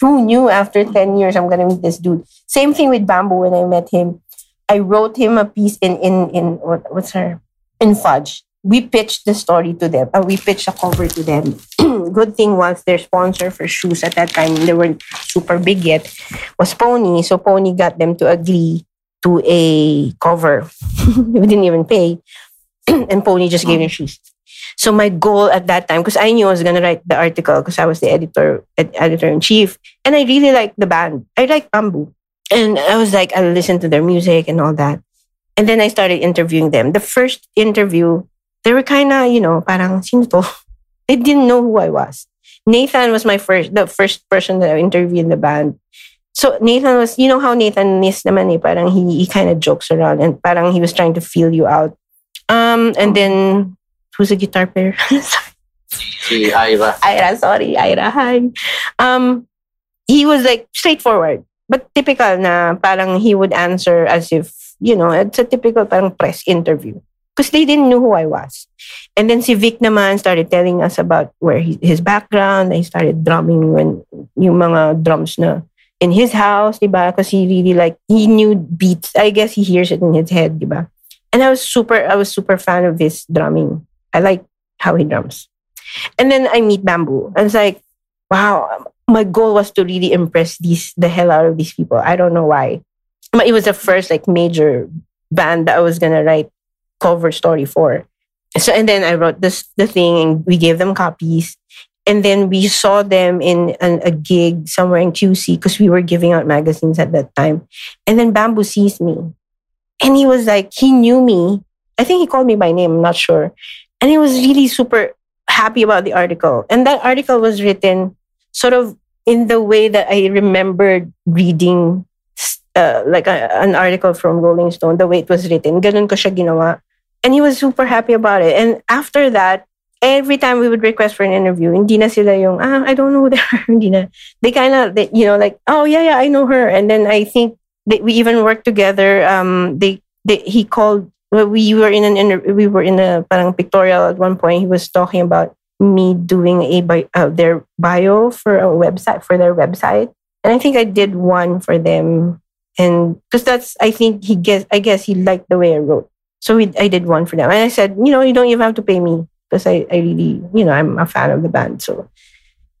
Who knew after 10 years I'm to meet this dude? Same thing with Bamboo when I met him. I wrote him a piece in, in, in what, what's her? In Fudge we pitched the story to them. Uh, we pitched a cover to them. Good thing was their sponsor for shoes at that time, they weren't super big yet, was Pony. So Pony got them to agree to a cover. we didn't even pay. and Pony just gave me shoes. So my goal at that time, because I knew I was gonna write the article because I was the editor ed- editor in chief, and I really liked the band. I like Bamboo, and I was like, I listened to their music and all that. And then I started interviewing them. The first interview they were kind of, you know, parang, sino to? They didn't know who I was. Nathan was my first, the first person that I interviewed in the band. So Nathan was, you know how Nathan is naman eh, parang he, he kind of jokes around and parang he was trying to feel you out. Um, and then, who's a guitar player? si Ira. Ira, sorry, Ira, hi. Um, he was like straightforward, but typical na parang he would answer as if, you know, it's a typical parang press interview because they didn't know who I was. And then si Vic naman started telling us about where he, his background. He started drumming when yung mga drums na in his house, diba? Because he really like, he knew beats. I guess he hears it in his head, diba? And I was super, I was super fan of his drumming. I like how he drums. And then I meet Bamboo. I was like, wow, my goal was to really impress these, the hell out of these people. I don't know why. But it was the first like major band that I was gonna write cover story for. So and then I wrote this the thing and we gave them copies. and then we saw them in an, a gig somewhere in QC because we were giving out magazines at that time. And then Bamboo sees me. And he was like, he knew me. I think he called me by name, I'm not sure. And he was really super happy about the article. And that article was written sort of in the way that I remembered reading uh, like a, an article from Rolling Stone, the way it was written. Ganun ko siya ginawa. And he was super happy about it. And after that, every time we would request for an interview, hindi na sila yung, ah, I don't know her. hindi na. They kind of, you know, like, oh, yeah, yeah, I know her. And then I think that we even worked together. Um, they, they he called, well, we were in an inter- we were in a parang pictorial at one point. He was talking about me doing a bi- uh, their bio for a website for their website, and I think I did one for them, and because that's I think he guess I guess he liked the way I wrote, so we, I did one for them, and I said, you know, you don't even have to pay me because I, I really, you know, I'm a fan of the band. So,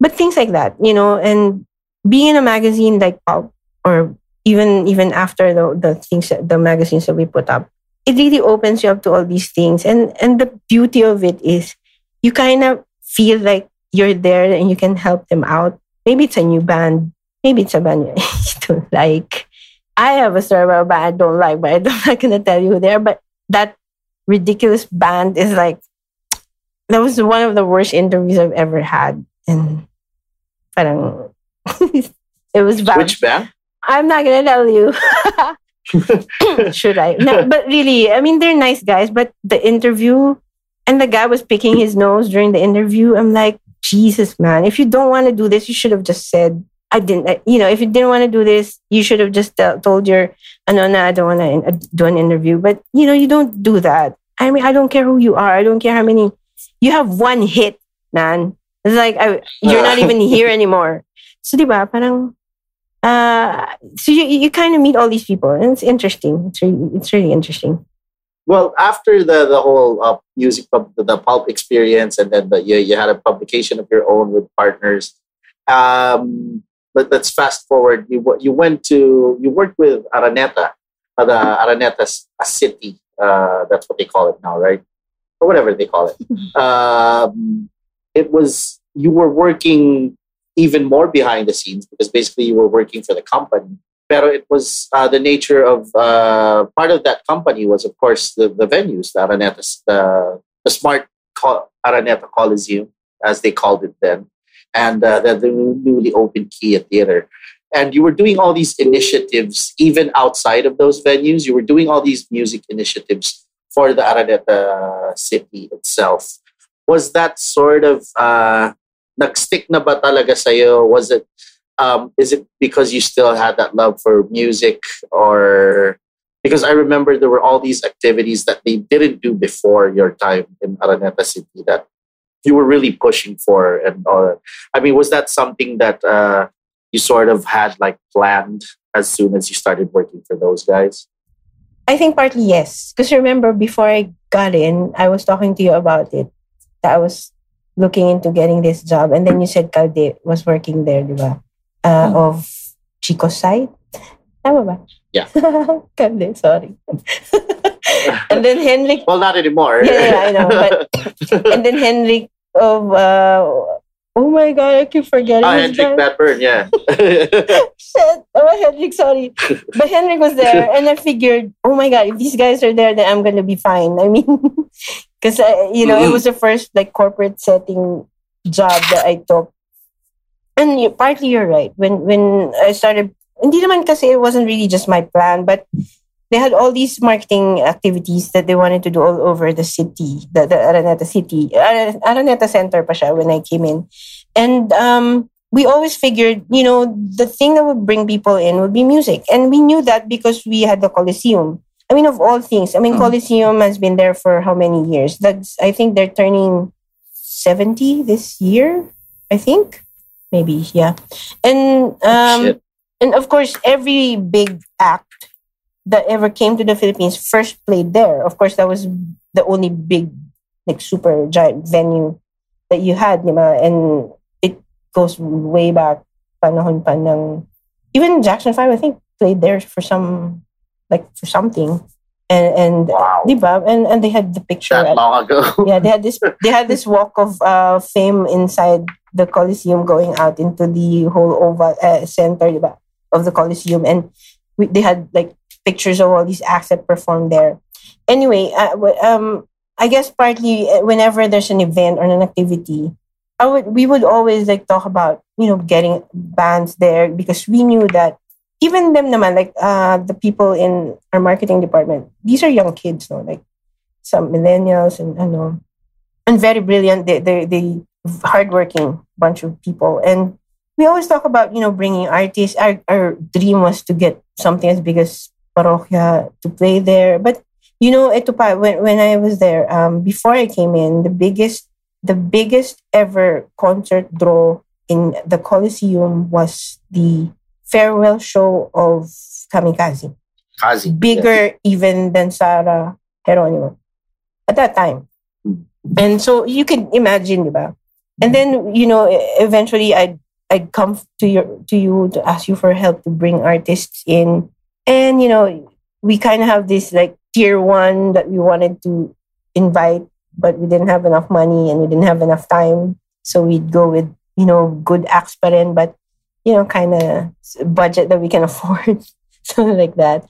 but things like that, you know, and being in a magazine like Pulp or even even after the the things that, the magazines that we put up, it really opens you up to all these things. And and the beauty of it is you kind of feel like you're there and you can help them out. Maybe it's a new band. Maybe it's a band you don't like. I have a story about a band I don't like, but I'm not gonna tell you who they are. But that ridiculous band is like that was one of the worst interviews I've ever had. And parang, it was bad. Which band? I'm not gonna tell you. Should I? No, but really, I mean, they're nice guys, but the interview and the guy was picking his nose during the interview. I'm like, Jesus, man, if you don't want to do this, you should have just said, I didn't, you know, if you didn't want to do this, you should have just told your, no, no, I don't want to do an interview. But, you know, you don't do that. I mean, I don't care who you are. I don't care how many you have one hit, man. It's like I, you're not even here anymore. So, diba, parang, uh, so you, you kind of meet all these people, and it's interesting. It's really, it's really interesting. Well, after the the whole uh, music pub, the pulp experience, and then the, you you had a publication of your own with partners. Um, but let's fast forward. You you went to you worked with Araneta, uh, the Araneta a city. Uh, that's what they call it now, right? or whatever they call it. Um, it was you were working even more behind the scenes because basically you were working for the company. But it was uh, the nature of uh, part of that company was, of course, the, the venues, the Araneta, the, the smart Araneta Coliseum, as they called it then, and uh, the, newly opened Kia Theater. And you were doing all these initiatives even outside of those venues. You were doing all these music initiatives for the Araneta city itself. Was that sort of uh, nagstick na ba talaga sa'yo? Was it um, is it because you still had that love for music or because I remember there were all these activities that they didn't do before your time in Araneta City that you were really pushing for and all I mean, was that something that uh, you sort of had like planned as soon as you started working for those guys? I think partly yes. Because remember, before I got in, I was talking to you about it. That I was looking into getting this job. And then you said Calde was working there, di ba? Uh, mm-hmm. Of Chico's site. Tama ba? Yeah. Calde, sorry. and then Henrik. Well, not anymore. yeah, yeah, I know. But, and then Henrik of uh, Oh my god, I keep forgetting. Ah, Hendrik Batburn, yeah. Shit. Oh, Hendrik, sorry. But Hendrik was there, and I figured, oh my god, if these guys are there, then I'm gonna be fine. I mean, because you know, mm-hmm. it was the first like corporate setting job that I took, and you, partly you're right. When when I started, hindi naman kasi it wasn't really just my plan, but they had all these marketing activities that they wanted to do all over the city, the, the Araneta city, Araneta Center pa siya when I came in. And um, we always figured, you know, the thing that would bring people in would be music. And we knew that because we had the Coliseum. I mean, of all things, I mean, mm. Coliseum has been there for how many years? That's, I think they're turning 70 this year, I think. Maybe, yeah. And, um, and of course, every big act that ever came to the Philippines first played there. Of course, that was the only big, like super giant venue that you had, diba? and it goes way back. Panahon pa ng, even Jackson 5, I think, played there for some, like for something. And and Wow. diba? and and they had the picture. That at- long ago. yeah, they had this they had this walk of uh, fame inside the Coliseum, going out into the whole oval uh, center diba, of the Coliseum, and we, they had like pictures of all these acts that performed there. Anyway, uh, um, I guess partly uh, whenever there's an event or an activity, I would we would always like talk about you know getting bands there because we knew that even them naman like uh the people in our marketing department these are young kids no? Like some millennials and ano and very brilliant. They they they hardworking bunch of people. And we always talk about you know bringing artists. Our, our dream was to get something as big as Parokya to play there but you know ito pa when, when I was there um before I came in the biggest the biggest ever concert draw in the Coliseum was the farewell show of Kamikazee Kazi. bigger even than Sarah Geronimo at that time. And so you can imagine, diba? And then, you know, eventually I'd, I'd come to your to you to ask you for help to bring artists in. And, you know, we kind of have this like tier one that we wanted to invite, but we didn't have enough money and we didn't have enough time. So we'd go with, you know, good acts pa rin, but, you know, kind of budget that we can afford. Something like that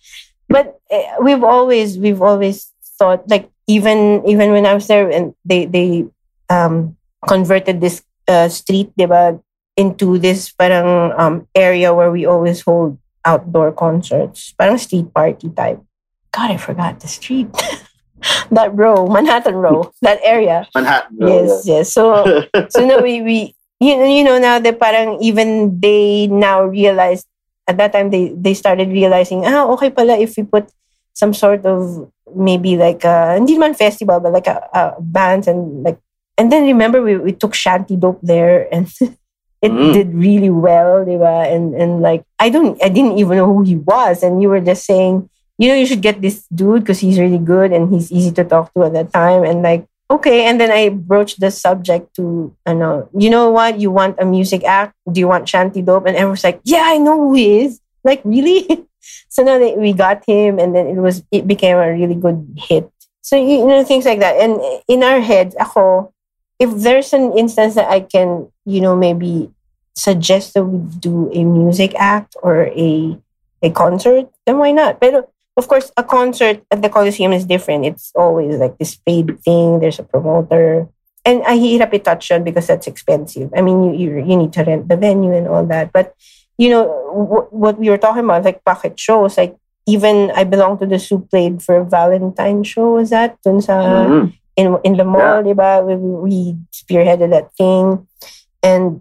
but uh, we've always we've always thought like even even when I was there and they they um converted this uh, street diba into this parang um area where we always hold outdoor concerts. Parang street party type. God I forgot the street. That row Manhattan row that area. Manhattan. yes yes. So so now we we you, you know now the parang even they now realize at that time they they started realizing ah okay pala if we put some sort of maybe like a hindi man festival but like a, a bands and like and then remember we, we took Shanti Dope there and it Mm. did really well diba? and and like I don't I didn't even know who he was. And you were just saying you know you should get this dude because he's really good and he's easy to talk to at that time. And like okay. And then i broached the subject to I know you know what? You want a music act? Do you want Shanti Dope? And everyone's like yeah i know who he is. Like really? So now that we got him and then it was it became a really good hit. So you know things like that. And in our heads ako if there's an instance that i can you know maybe suggest that we do a music act or a a concert then why not but of course, a concert at the Coliseum is different. It's always like this paid thing. There's a promoter, and I hirap touch on because that's expensive. I mean, you, you you need to rent the venue and all that. But you know w- what we were talking about, like pocket shows. Like even I Belong to the Zoo played for Valentine show. Was that dun sa Mhm. in in the mall, diba? We, we spearheaded that thing, and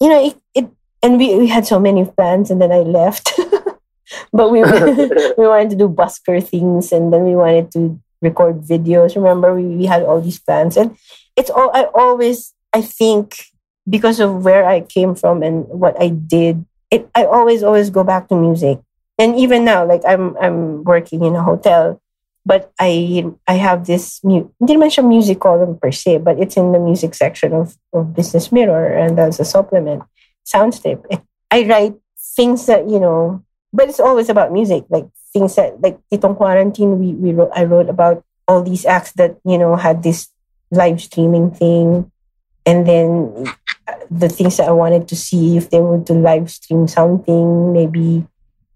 you know it, it and we, we had so many plans, and then I left. but we we wanted to do busker things, and then we wanted to record videos. Remember, we, we had all these plans, and it's all I always I think because of where I came from and what I did. It I always always go back to music, and even now, like I'm I'm working in a hotel but I I have this mu- siya music column per se, but it's in the music section of, of Business Mirror and as a supplement, Soundscape. I write things that, you know, but it's always about music, like things that like itong quarantine we, we wrote I wrote about all these acts that, you know, had this live streaming thing and then uh, the things that I wanted to see if they were to live stream something, maybe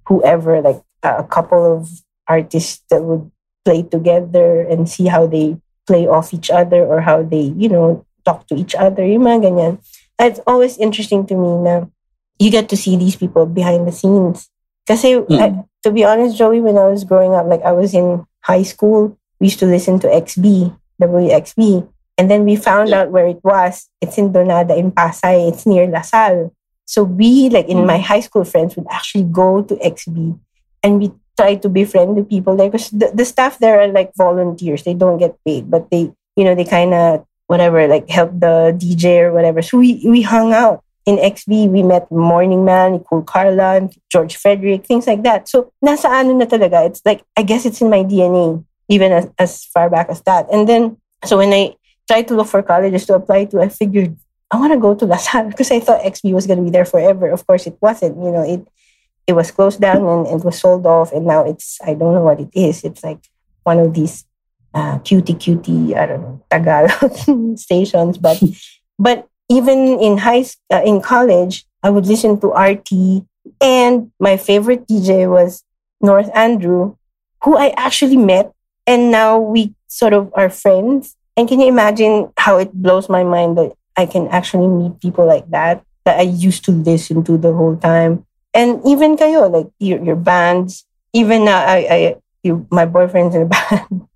whoever, like a couple of artists that would play together and see how they play off each other or how they, you know, talk to each other. Yung mga ganyan. It's always interesting to me na you get to see these people behind the scenes. Kasi, I- to be honest, Joey, when I was growing up, like I was in high school, we used to listen to XB, WXB. And then we found Yeah. out where it was. It's in Donada in Pasay. It's near La Salle. So we, like in Mm. my high school friends, would actually go to XB and we try to befriend the people there because the, the staff there are like volunteers. They don't get paid, but they, you know, they kind of whatever, like help the DJ or whatever. So we we hung out in XB. We met Morning Man, Nicole Carla, George Frederick, things like that. So nasa ano na talaga. It's like I guess it's in my DNA, even as, as far back as that. And then so when I tried to look for colleges to apply to, I figured I want to go to La Salle because I thought XB was going to be there forever. Of course, it wasn't. You know, it it was closed down and it was sold off, and now it's I don't know what it is. It's like one of these uh, cutie cutie I don't know Tagalog stations, but but even in high uh, in college, I would listen to RT, and my favorite DJ was North Andrew, who I actually met, and now we sort of are friends. And can you imagine how it blows my mind that I can actually meet people like that that I used to listen to the whole time, and even kayo like your your bands. Even now, I, I you, my boyfriend's in a band,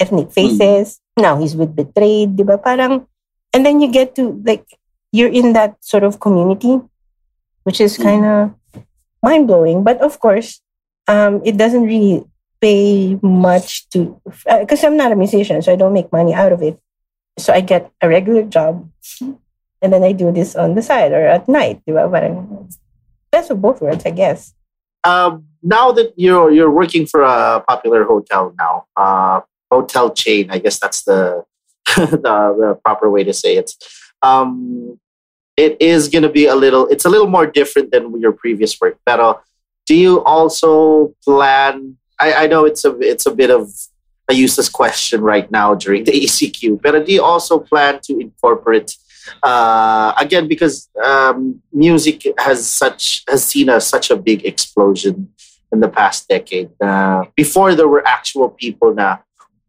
Ethnic Faces. Mm. Now he's with Betrayed, diba? Parang, and then you get to like you're in that sort of community, which is kind of mm. mind blowing. But of course, um, it doesn't really pay much to because uh, I'm not a musician, so I don't make money out of it. So I get a regular job, and then I do this on the side or at night. Diba? Parang, of both worlds, I guess. Um, now that you're you're working for a popular hotel now, uh, hotel chain, I guess that's the the, the, proper way to say it. Um, it is going to be a little. It's a little more different than your previous work. But do you also plan? I, I know it's a it's a bit of a useless question right now during the ECQ, but do you also plan to incorporate uh, again because um, music has such has seen a, such a big explosion in the past decade. Uh, before there were actual people now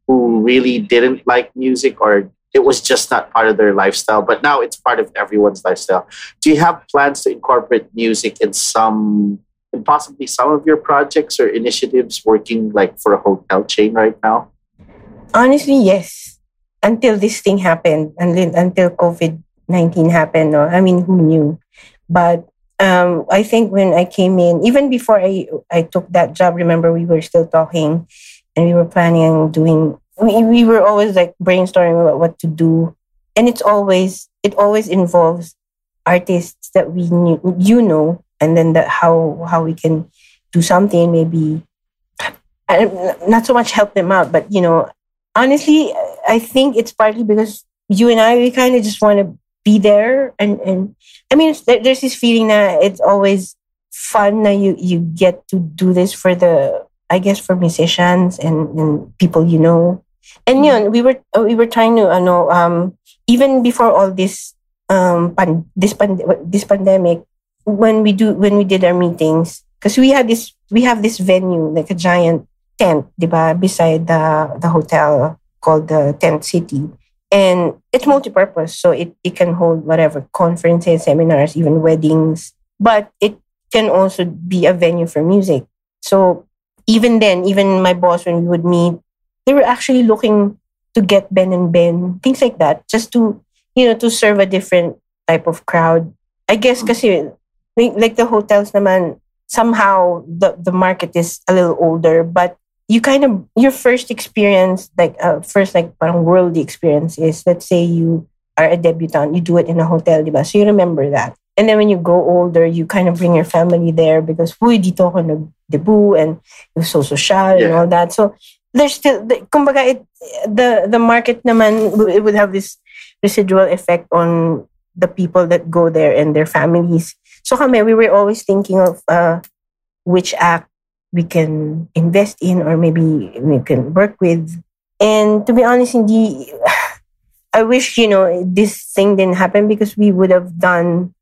who really didn't like music or it was just not part of their lifestyle, but now it's part of everyone's lifestyle. Do you have plans to incorporate music in some, in possibly some of your projects or initiatives working like for a hotel chain right now? Honestly, yes. Until this thing happened, until, until COVID 19 happened, no? I mean, who knew? But um, I think when I came in, even before I, I took that job, remember we were still talking and we were planning on doing we, we were always like brainstorming about what to do and it's always it always involves artists that we knew you know and then that how how we can do something maybe not so much help them out but you know honestly i think it's partly because you and i we kind of just want to be there and and i mean there's this feeling that it's always fun that you you get to do this for the I guess for musicians and, and people you know. And yun, we were we were trying to ano um even before all this um pan, this pan, this pandemic when we do when we did our meetings because we had this we have this venue like a giant tent diba beside the the hotel called the tent city and it's multi-purpose so it, it can hold whatever conferences seminars even weddings. But it can also be a venue for music. So even then, even my boss, when we would meet, they were actually looking to get Ben and Ben, things like that, just to, you know, to serve a different type of crowd. I guess mm-hmm. because like the hotels naman, somehow the, the market is a little older, but you kind of, your first experience, like uh, first like parang worldly experience is, let's say you are a debutante, you do it in a hotel, diba? So you remember that. And then when you grow older, you kind of bring your family there because, huy, dito ako nag-debut and it was so social yeah. and all that. So there's still, the, kumbaga, it, the, the market naman, it would have this residual effect on the people that go there and their families. So kami, we were always thinking of uh, which act we can invest in or maybe we can work with. And to be honest, hindi, I wish, you know, this thing didn't happen because we would have done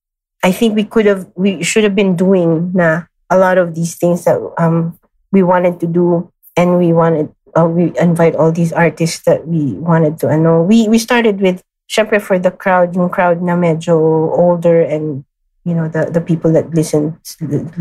I think we could have, we should have been doing na a lot of these things that um, we wanted to do, and we wanted, uh, we invite all these artists that we wanted to. Ano, we we started with, syempre for the crowd, yung crowd na medyo older and you know the the people that listen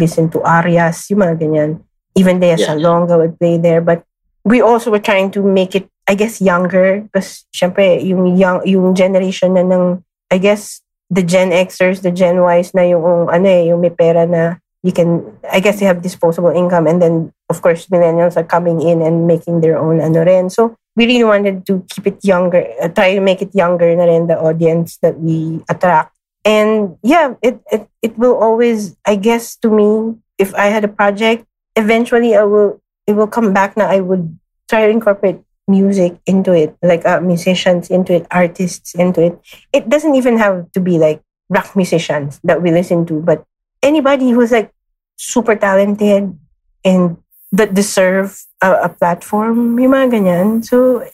listen to arias, yung mga ganyan. Even Lea yeah. Salonga would play there, but we also were trying to make it, I guess, younger because syempre yung young yung generation na ng I guess the Gen Xers, the Gen Ys na yung ano eh, yung may pera na you can I guess they have disposable income and then of course millennials are coming in and making their own ano rin. So we really wanted to keep it younger, uh, try to make it younger na rin the audience that we attract. And yeah, it, it it will always I guess to me if I had a project, eventually I will it will come back now I would try to incorporate music into it, like uh, musicians into it, artists into it. It doesn't even have to be like rock musicians that we listen to, but anybody who's like super talented and that deserve a, a platform. Yung mga ganyan. So,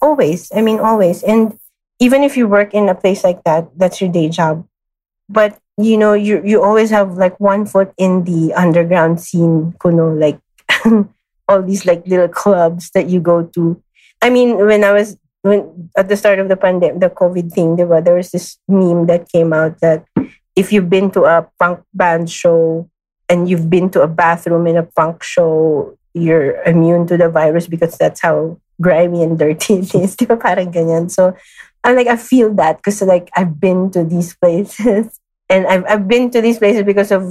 always. I mean, always. And even if you work in a place like that, that's your day job. But you know, you you always have like one foot in the underground scene, kuno, like all these like little clubs that you go to. I mean, when I was when at the start of the pandemic, the COVID thing, there was this meme that came out that if you've been to a punk band show and you've been to a bathroom in a punk show, you're immune to the virus because that's how grimy and dirty it is. Di ba? Parang ganyan. So, I'm like, I feel that because like I've been to these places. And I've, I've been to these places because of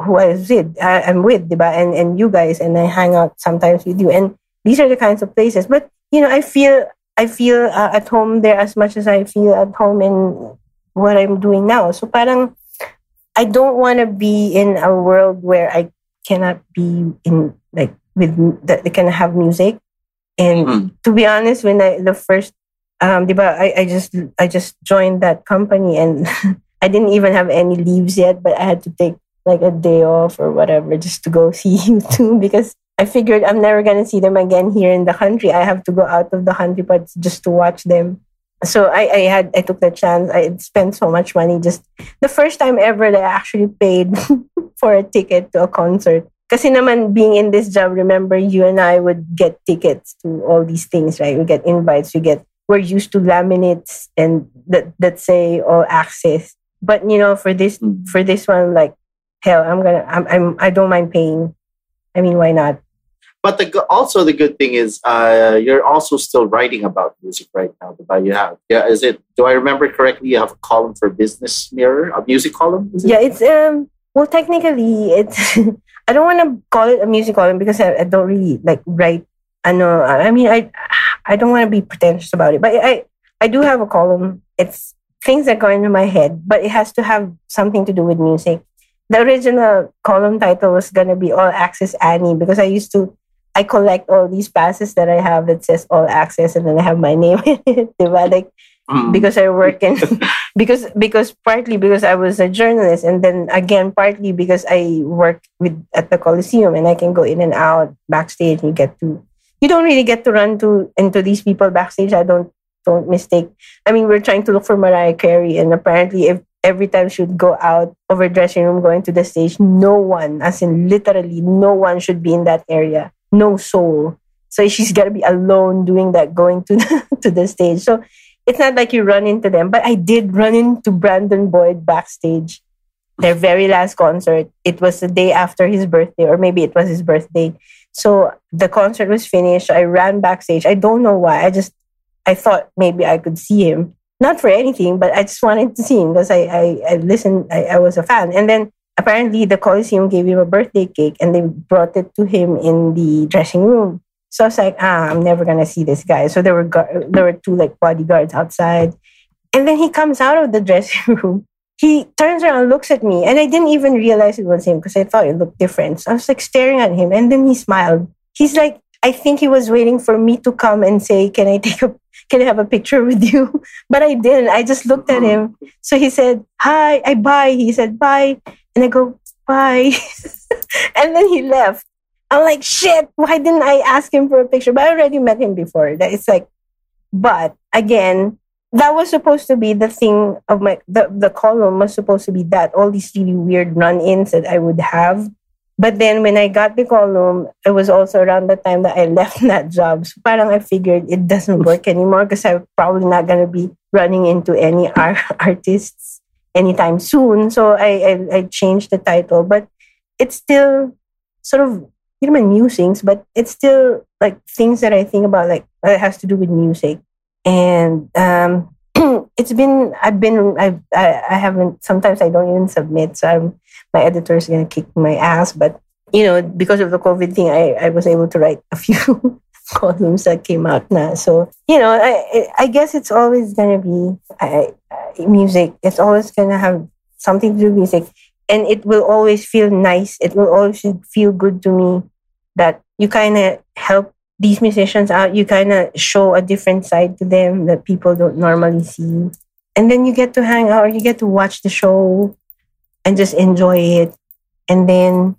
who I was with. I, am with, diba? And, and you guys. And I hang out sometimes with you. And these are the kinds of places. But, you know, I feel I feel uh, at home there as much as I feel at home in what I'm doing now. So parang I don't want to be in a world where I cannot be in like with that they can have music. And mm-hmm. to be honest, when I the first um diba, I, I just I just joined that company and I didn't even have any leaves yet, but I had to take like a day off or whatever just to go see U2 because I figured I'm never gonna see them again here in the country. I have to go out of the country, but just to watch them. So I, I had I took the chance. I spent so much money. Just the first time ever that I actually paid for a ticket to a concert. Kasi naman being in this job, remember you and I would get tickets to all these things, right? We get invites. We get we're used to laminates and that that say all access. But you know, for this for this one, like hell, I'm gonna I'm, I'm I don't mind paying. I mean, why not? But the also the good thing is uh, you're also still writing about music right now. But you have yeah, is it? Do I remember correctly? You have a column for Business Mirror, a music column. It? Yeah, it's um. Well, technically, it's. I don't want to call it a music column because I, I don't really like write. I know. I mean, I I don't want to be pretentious about it, but I I do have a column. It's things that go into my head, but it has to have something to do with music. The original column title was gonna be All Access Annie because I used to I collect all these passes that I have that says all access and then I have my name in it. Like mm. because I work in because because partly because I was a journalist and then again partly because I work with at the Coliseum and I can go in and out backstage and get to you don't really get to run to into these people backstage. I don't don't mistake. I mean we're trying to look for Mariah Carey and apparently if every time she would go out of her dressing room going to the stage, no one, as in literally no one should be in that area no soul. So she's got to be alone doing that, going to the, to the stage. So it's not like you run into them, but I did run into Brandon Boyd backstage. Their very last concert. It was the day after his birthday, or maybe it was his birthday. So the concert was finished. I ran backstage. I don't know why. I just I thought maybe I could see him. Not for anything, but I just wanted to see him because I, I, I listened, I, I was a fan. And then apparently the Coliseum gave him a birthday cake and they brought it to him in the dressing room. So I was like, ah, I'm never gonna see this guy. So there were there were two like bodyguards outside, and then he comes out of the dressing room. He turns around, looks at me, and I didn't even realize it was him because I thought it looked different. So I was like staring at him, and then he smiled. He's like, I think he was waiting for me to come and say, "Can I take a can I have a picture with you?" But I didn't. I just looked at him. Mm-hmm. So he said, "Hi, I bye." He said, "Bye." And I go, bye. and then he left. I'm like, shit, why didn't I ask him for a picture? But I already met him before. That it's like, but again, that was supposed to be the thing of my the, the column was supposed to be that all these really weird run-ins that I would have. But then when I got the column, it was also around the time that I left that job. So parang I figured it doesn't work anymore because I'm probably not gonna be running into any art- artists anytime soon. So I, I, I changed the title, but it's still sort of you know musings, but it's still like things that I think about like it has to do with music. And um, it's been I've been I've, I I haven't sometimes I don't even submit, so I'm my editor is gonna kick my ass. But you know because of the COVID thing, I I was able to write a few columns that came out now. So you know I I guess it's always gonna be I music. It's always gonna have something to do with music, and it will always feel nice. It will always feel good to me that you kind of help these musicians out. You kind of show a different side to them that people don't normally see, and then you get to hang out or you get to watch the show and just enjoy it, and then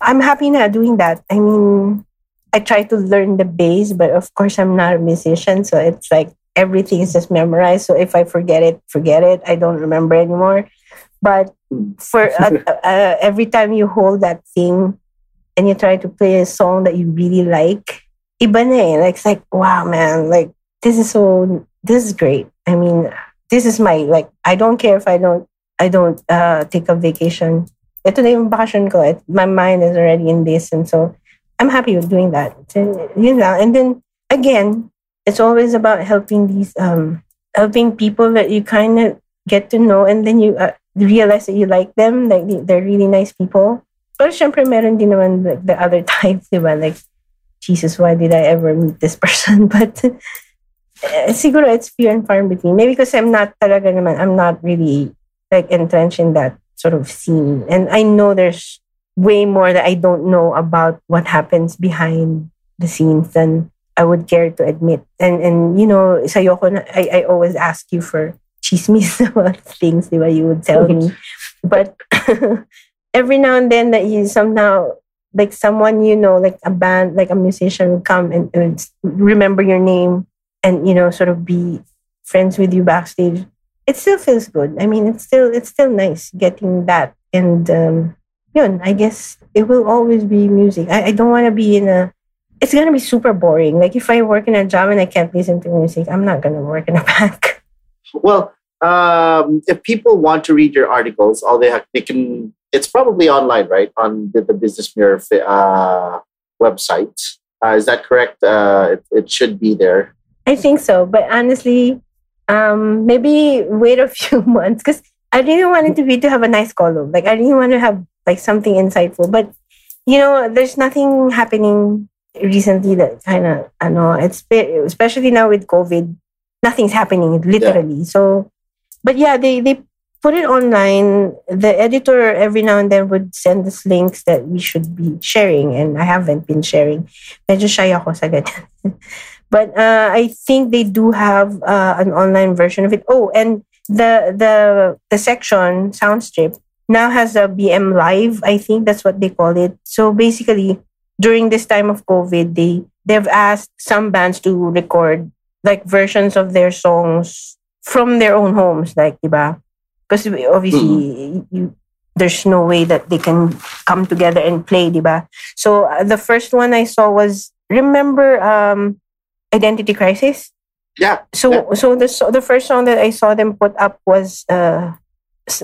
I'm happy now doing that. I mean, I try to learn the bass, but of course, I'm not a musician. So it's like everything is just memorized. So if I forget it, forget it. I don't remember anymore. But for uh, uh, every time you hold that thing and you try to play a song that you really like, iba na eh. Like, it's like, wow, man, like, this is so, this is great. I mean, this is my, like, I don't care if I don't, I don't uh, take a vacation. Ito na yung vacation ko. It, my mind is already in this. And so I'm happy with doing that. You know, and then again, it's always about helping these, um, helping people that you kind of get to know and then you uh, realize that you like them. Like, they're really nice people. But syempre, meron din naman like, the other types, di ba? Like, Jesus, why did I ever meet this person? But uh, siguro it's few and far between. Maybe because I'm not talaga naman, I'm not really like entrenched in that sort of scene. And I know there's way more that I don't know about what happens behind the scenes than I would care to admit. And and you know, sa yoko na, I, I always ask you for chismis about things, di ba? You would tell me. But every now and then that you somehow like someone you know, like a band, like a musician would come and, and remember your name and you know, sort of be friends with you backstage. It still feels good. I mean, it's still it's still nice getting that. And um, yun, I guess it will always be music. I, I don't want to be in a. It's gonna be super boring. Like if I work in a job and I can't listen to music, I'm not gonna work in a bank. Well, um, if people want to read your articles, all they have, they can. It's probably online, right, on the, the Business Mirror uh, website. Uh, is that correct? Uh, it, it should be there. I think so, but honestly, um, maybe wait a few months because I really wanted to be to have a nice column. Like I really want to have like something insightful. But you know, there's nothing happening recently that kind of I know it's especially now with COVID, nothing's happening literally. Yeah. So, but yeah, they they put it online. The editor every now and then would send us links that we should be sharing, and I haven't been sharing. Medyo shy ako sa But uh, I think they do have uh, an online version of it. Oh, and the the the section Soundstrip now has a BM Live. I think that's what they call it. So basically, during this time of COVID, they they've asked some bands to record like versions of their songs from their own homes, like diba? Because obviously mm-hmm. you, there's no way that they can come together and play, diba? So uh, the first one I saw was remember um Identity Crisis. Yeah. So yeah. so the the first song that I saw them put up was uh,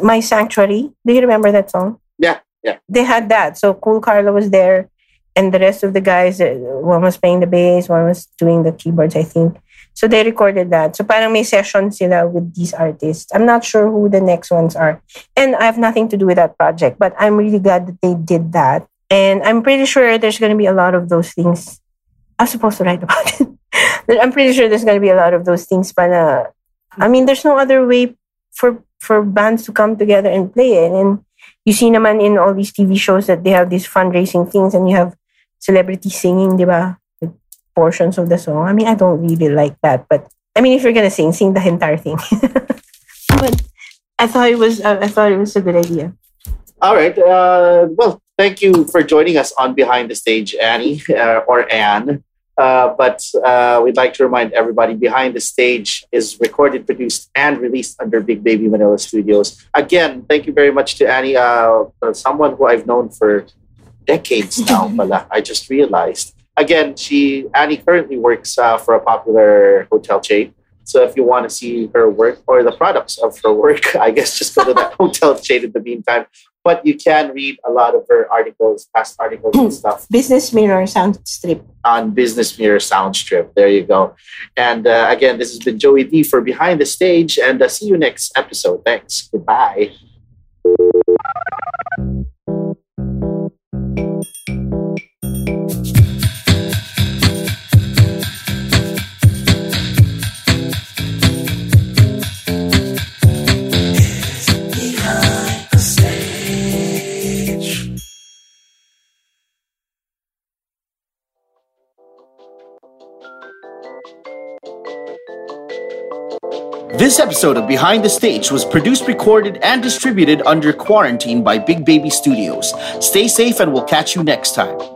My Sanctuary. Do you remember that song? Yeah, yeah. They had that. So Cool Carla was there, and the rest of the guys. Uh, one was playing the bass, one was doing the keyboards, I think. So they recorded that. So parang may session sila with these artists. I'm not sure who the next ones are. And I have nothing to do with that project, but I'm really glad that they did that. And I'm pretty sure there's going to be a lot of those things. I'm supposed to write about it. I'm pretty sure there's going to be a lot of those things. But uh, I mean, there's no other way for for bands to come together and play it. And you see naman in all these TV shows that they have these fundraising things and you have celebrities singing, diba? Like portions of the song. I mean, I don't really like that. But I mean, if you're going to sing, sing the entire thing. but I thought it was uh, I thought it was a good idea. All right. Uh, well, thank you for joining us on Behind the Stage, Annie uh, or Anne. Uh, but uh, we'd like to remind everybody behind the stage is recorded, produced, and released under Big Baby Manila Studios. Again, thank you very much to Annie, uh, someone who I've known for decades now. Pala, I just realized. Again, she Annie currently works uh, for a popular hotel chain. So if you want to see her work or the products of her work, I guess just go to that hotel chain in the meantime but you can read a lot of her articles, past articles and hmm. stuff. Business Mirror Soundstrip. On Business Mirror Soundstrip. There you go. And uh, again, this has been Joey D for Behind the Stage, and uh, see you next episode. Thanks. Goodbye. This episode of Behind the Stage was produced, recorded, and distributed under quarantine by Big Baby Studios. Stay safe and we'll catch you next time.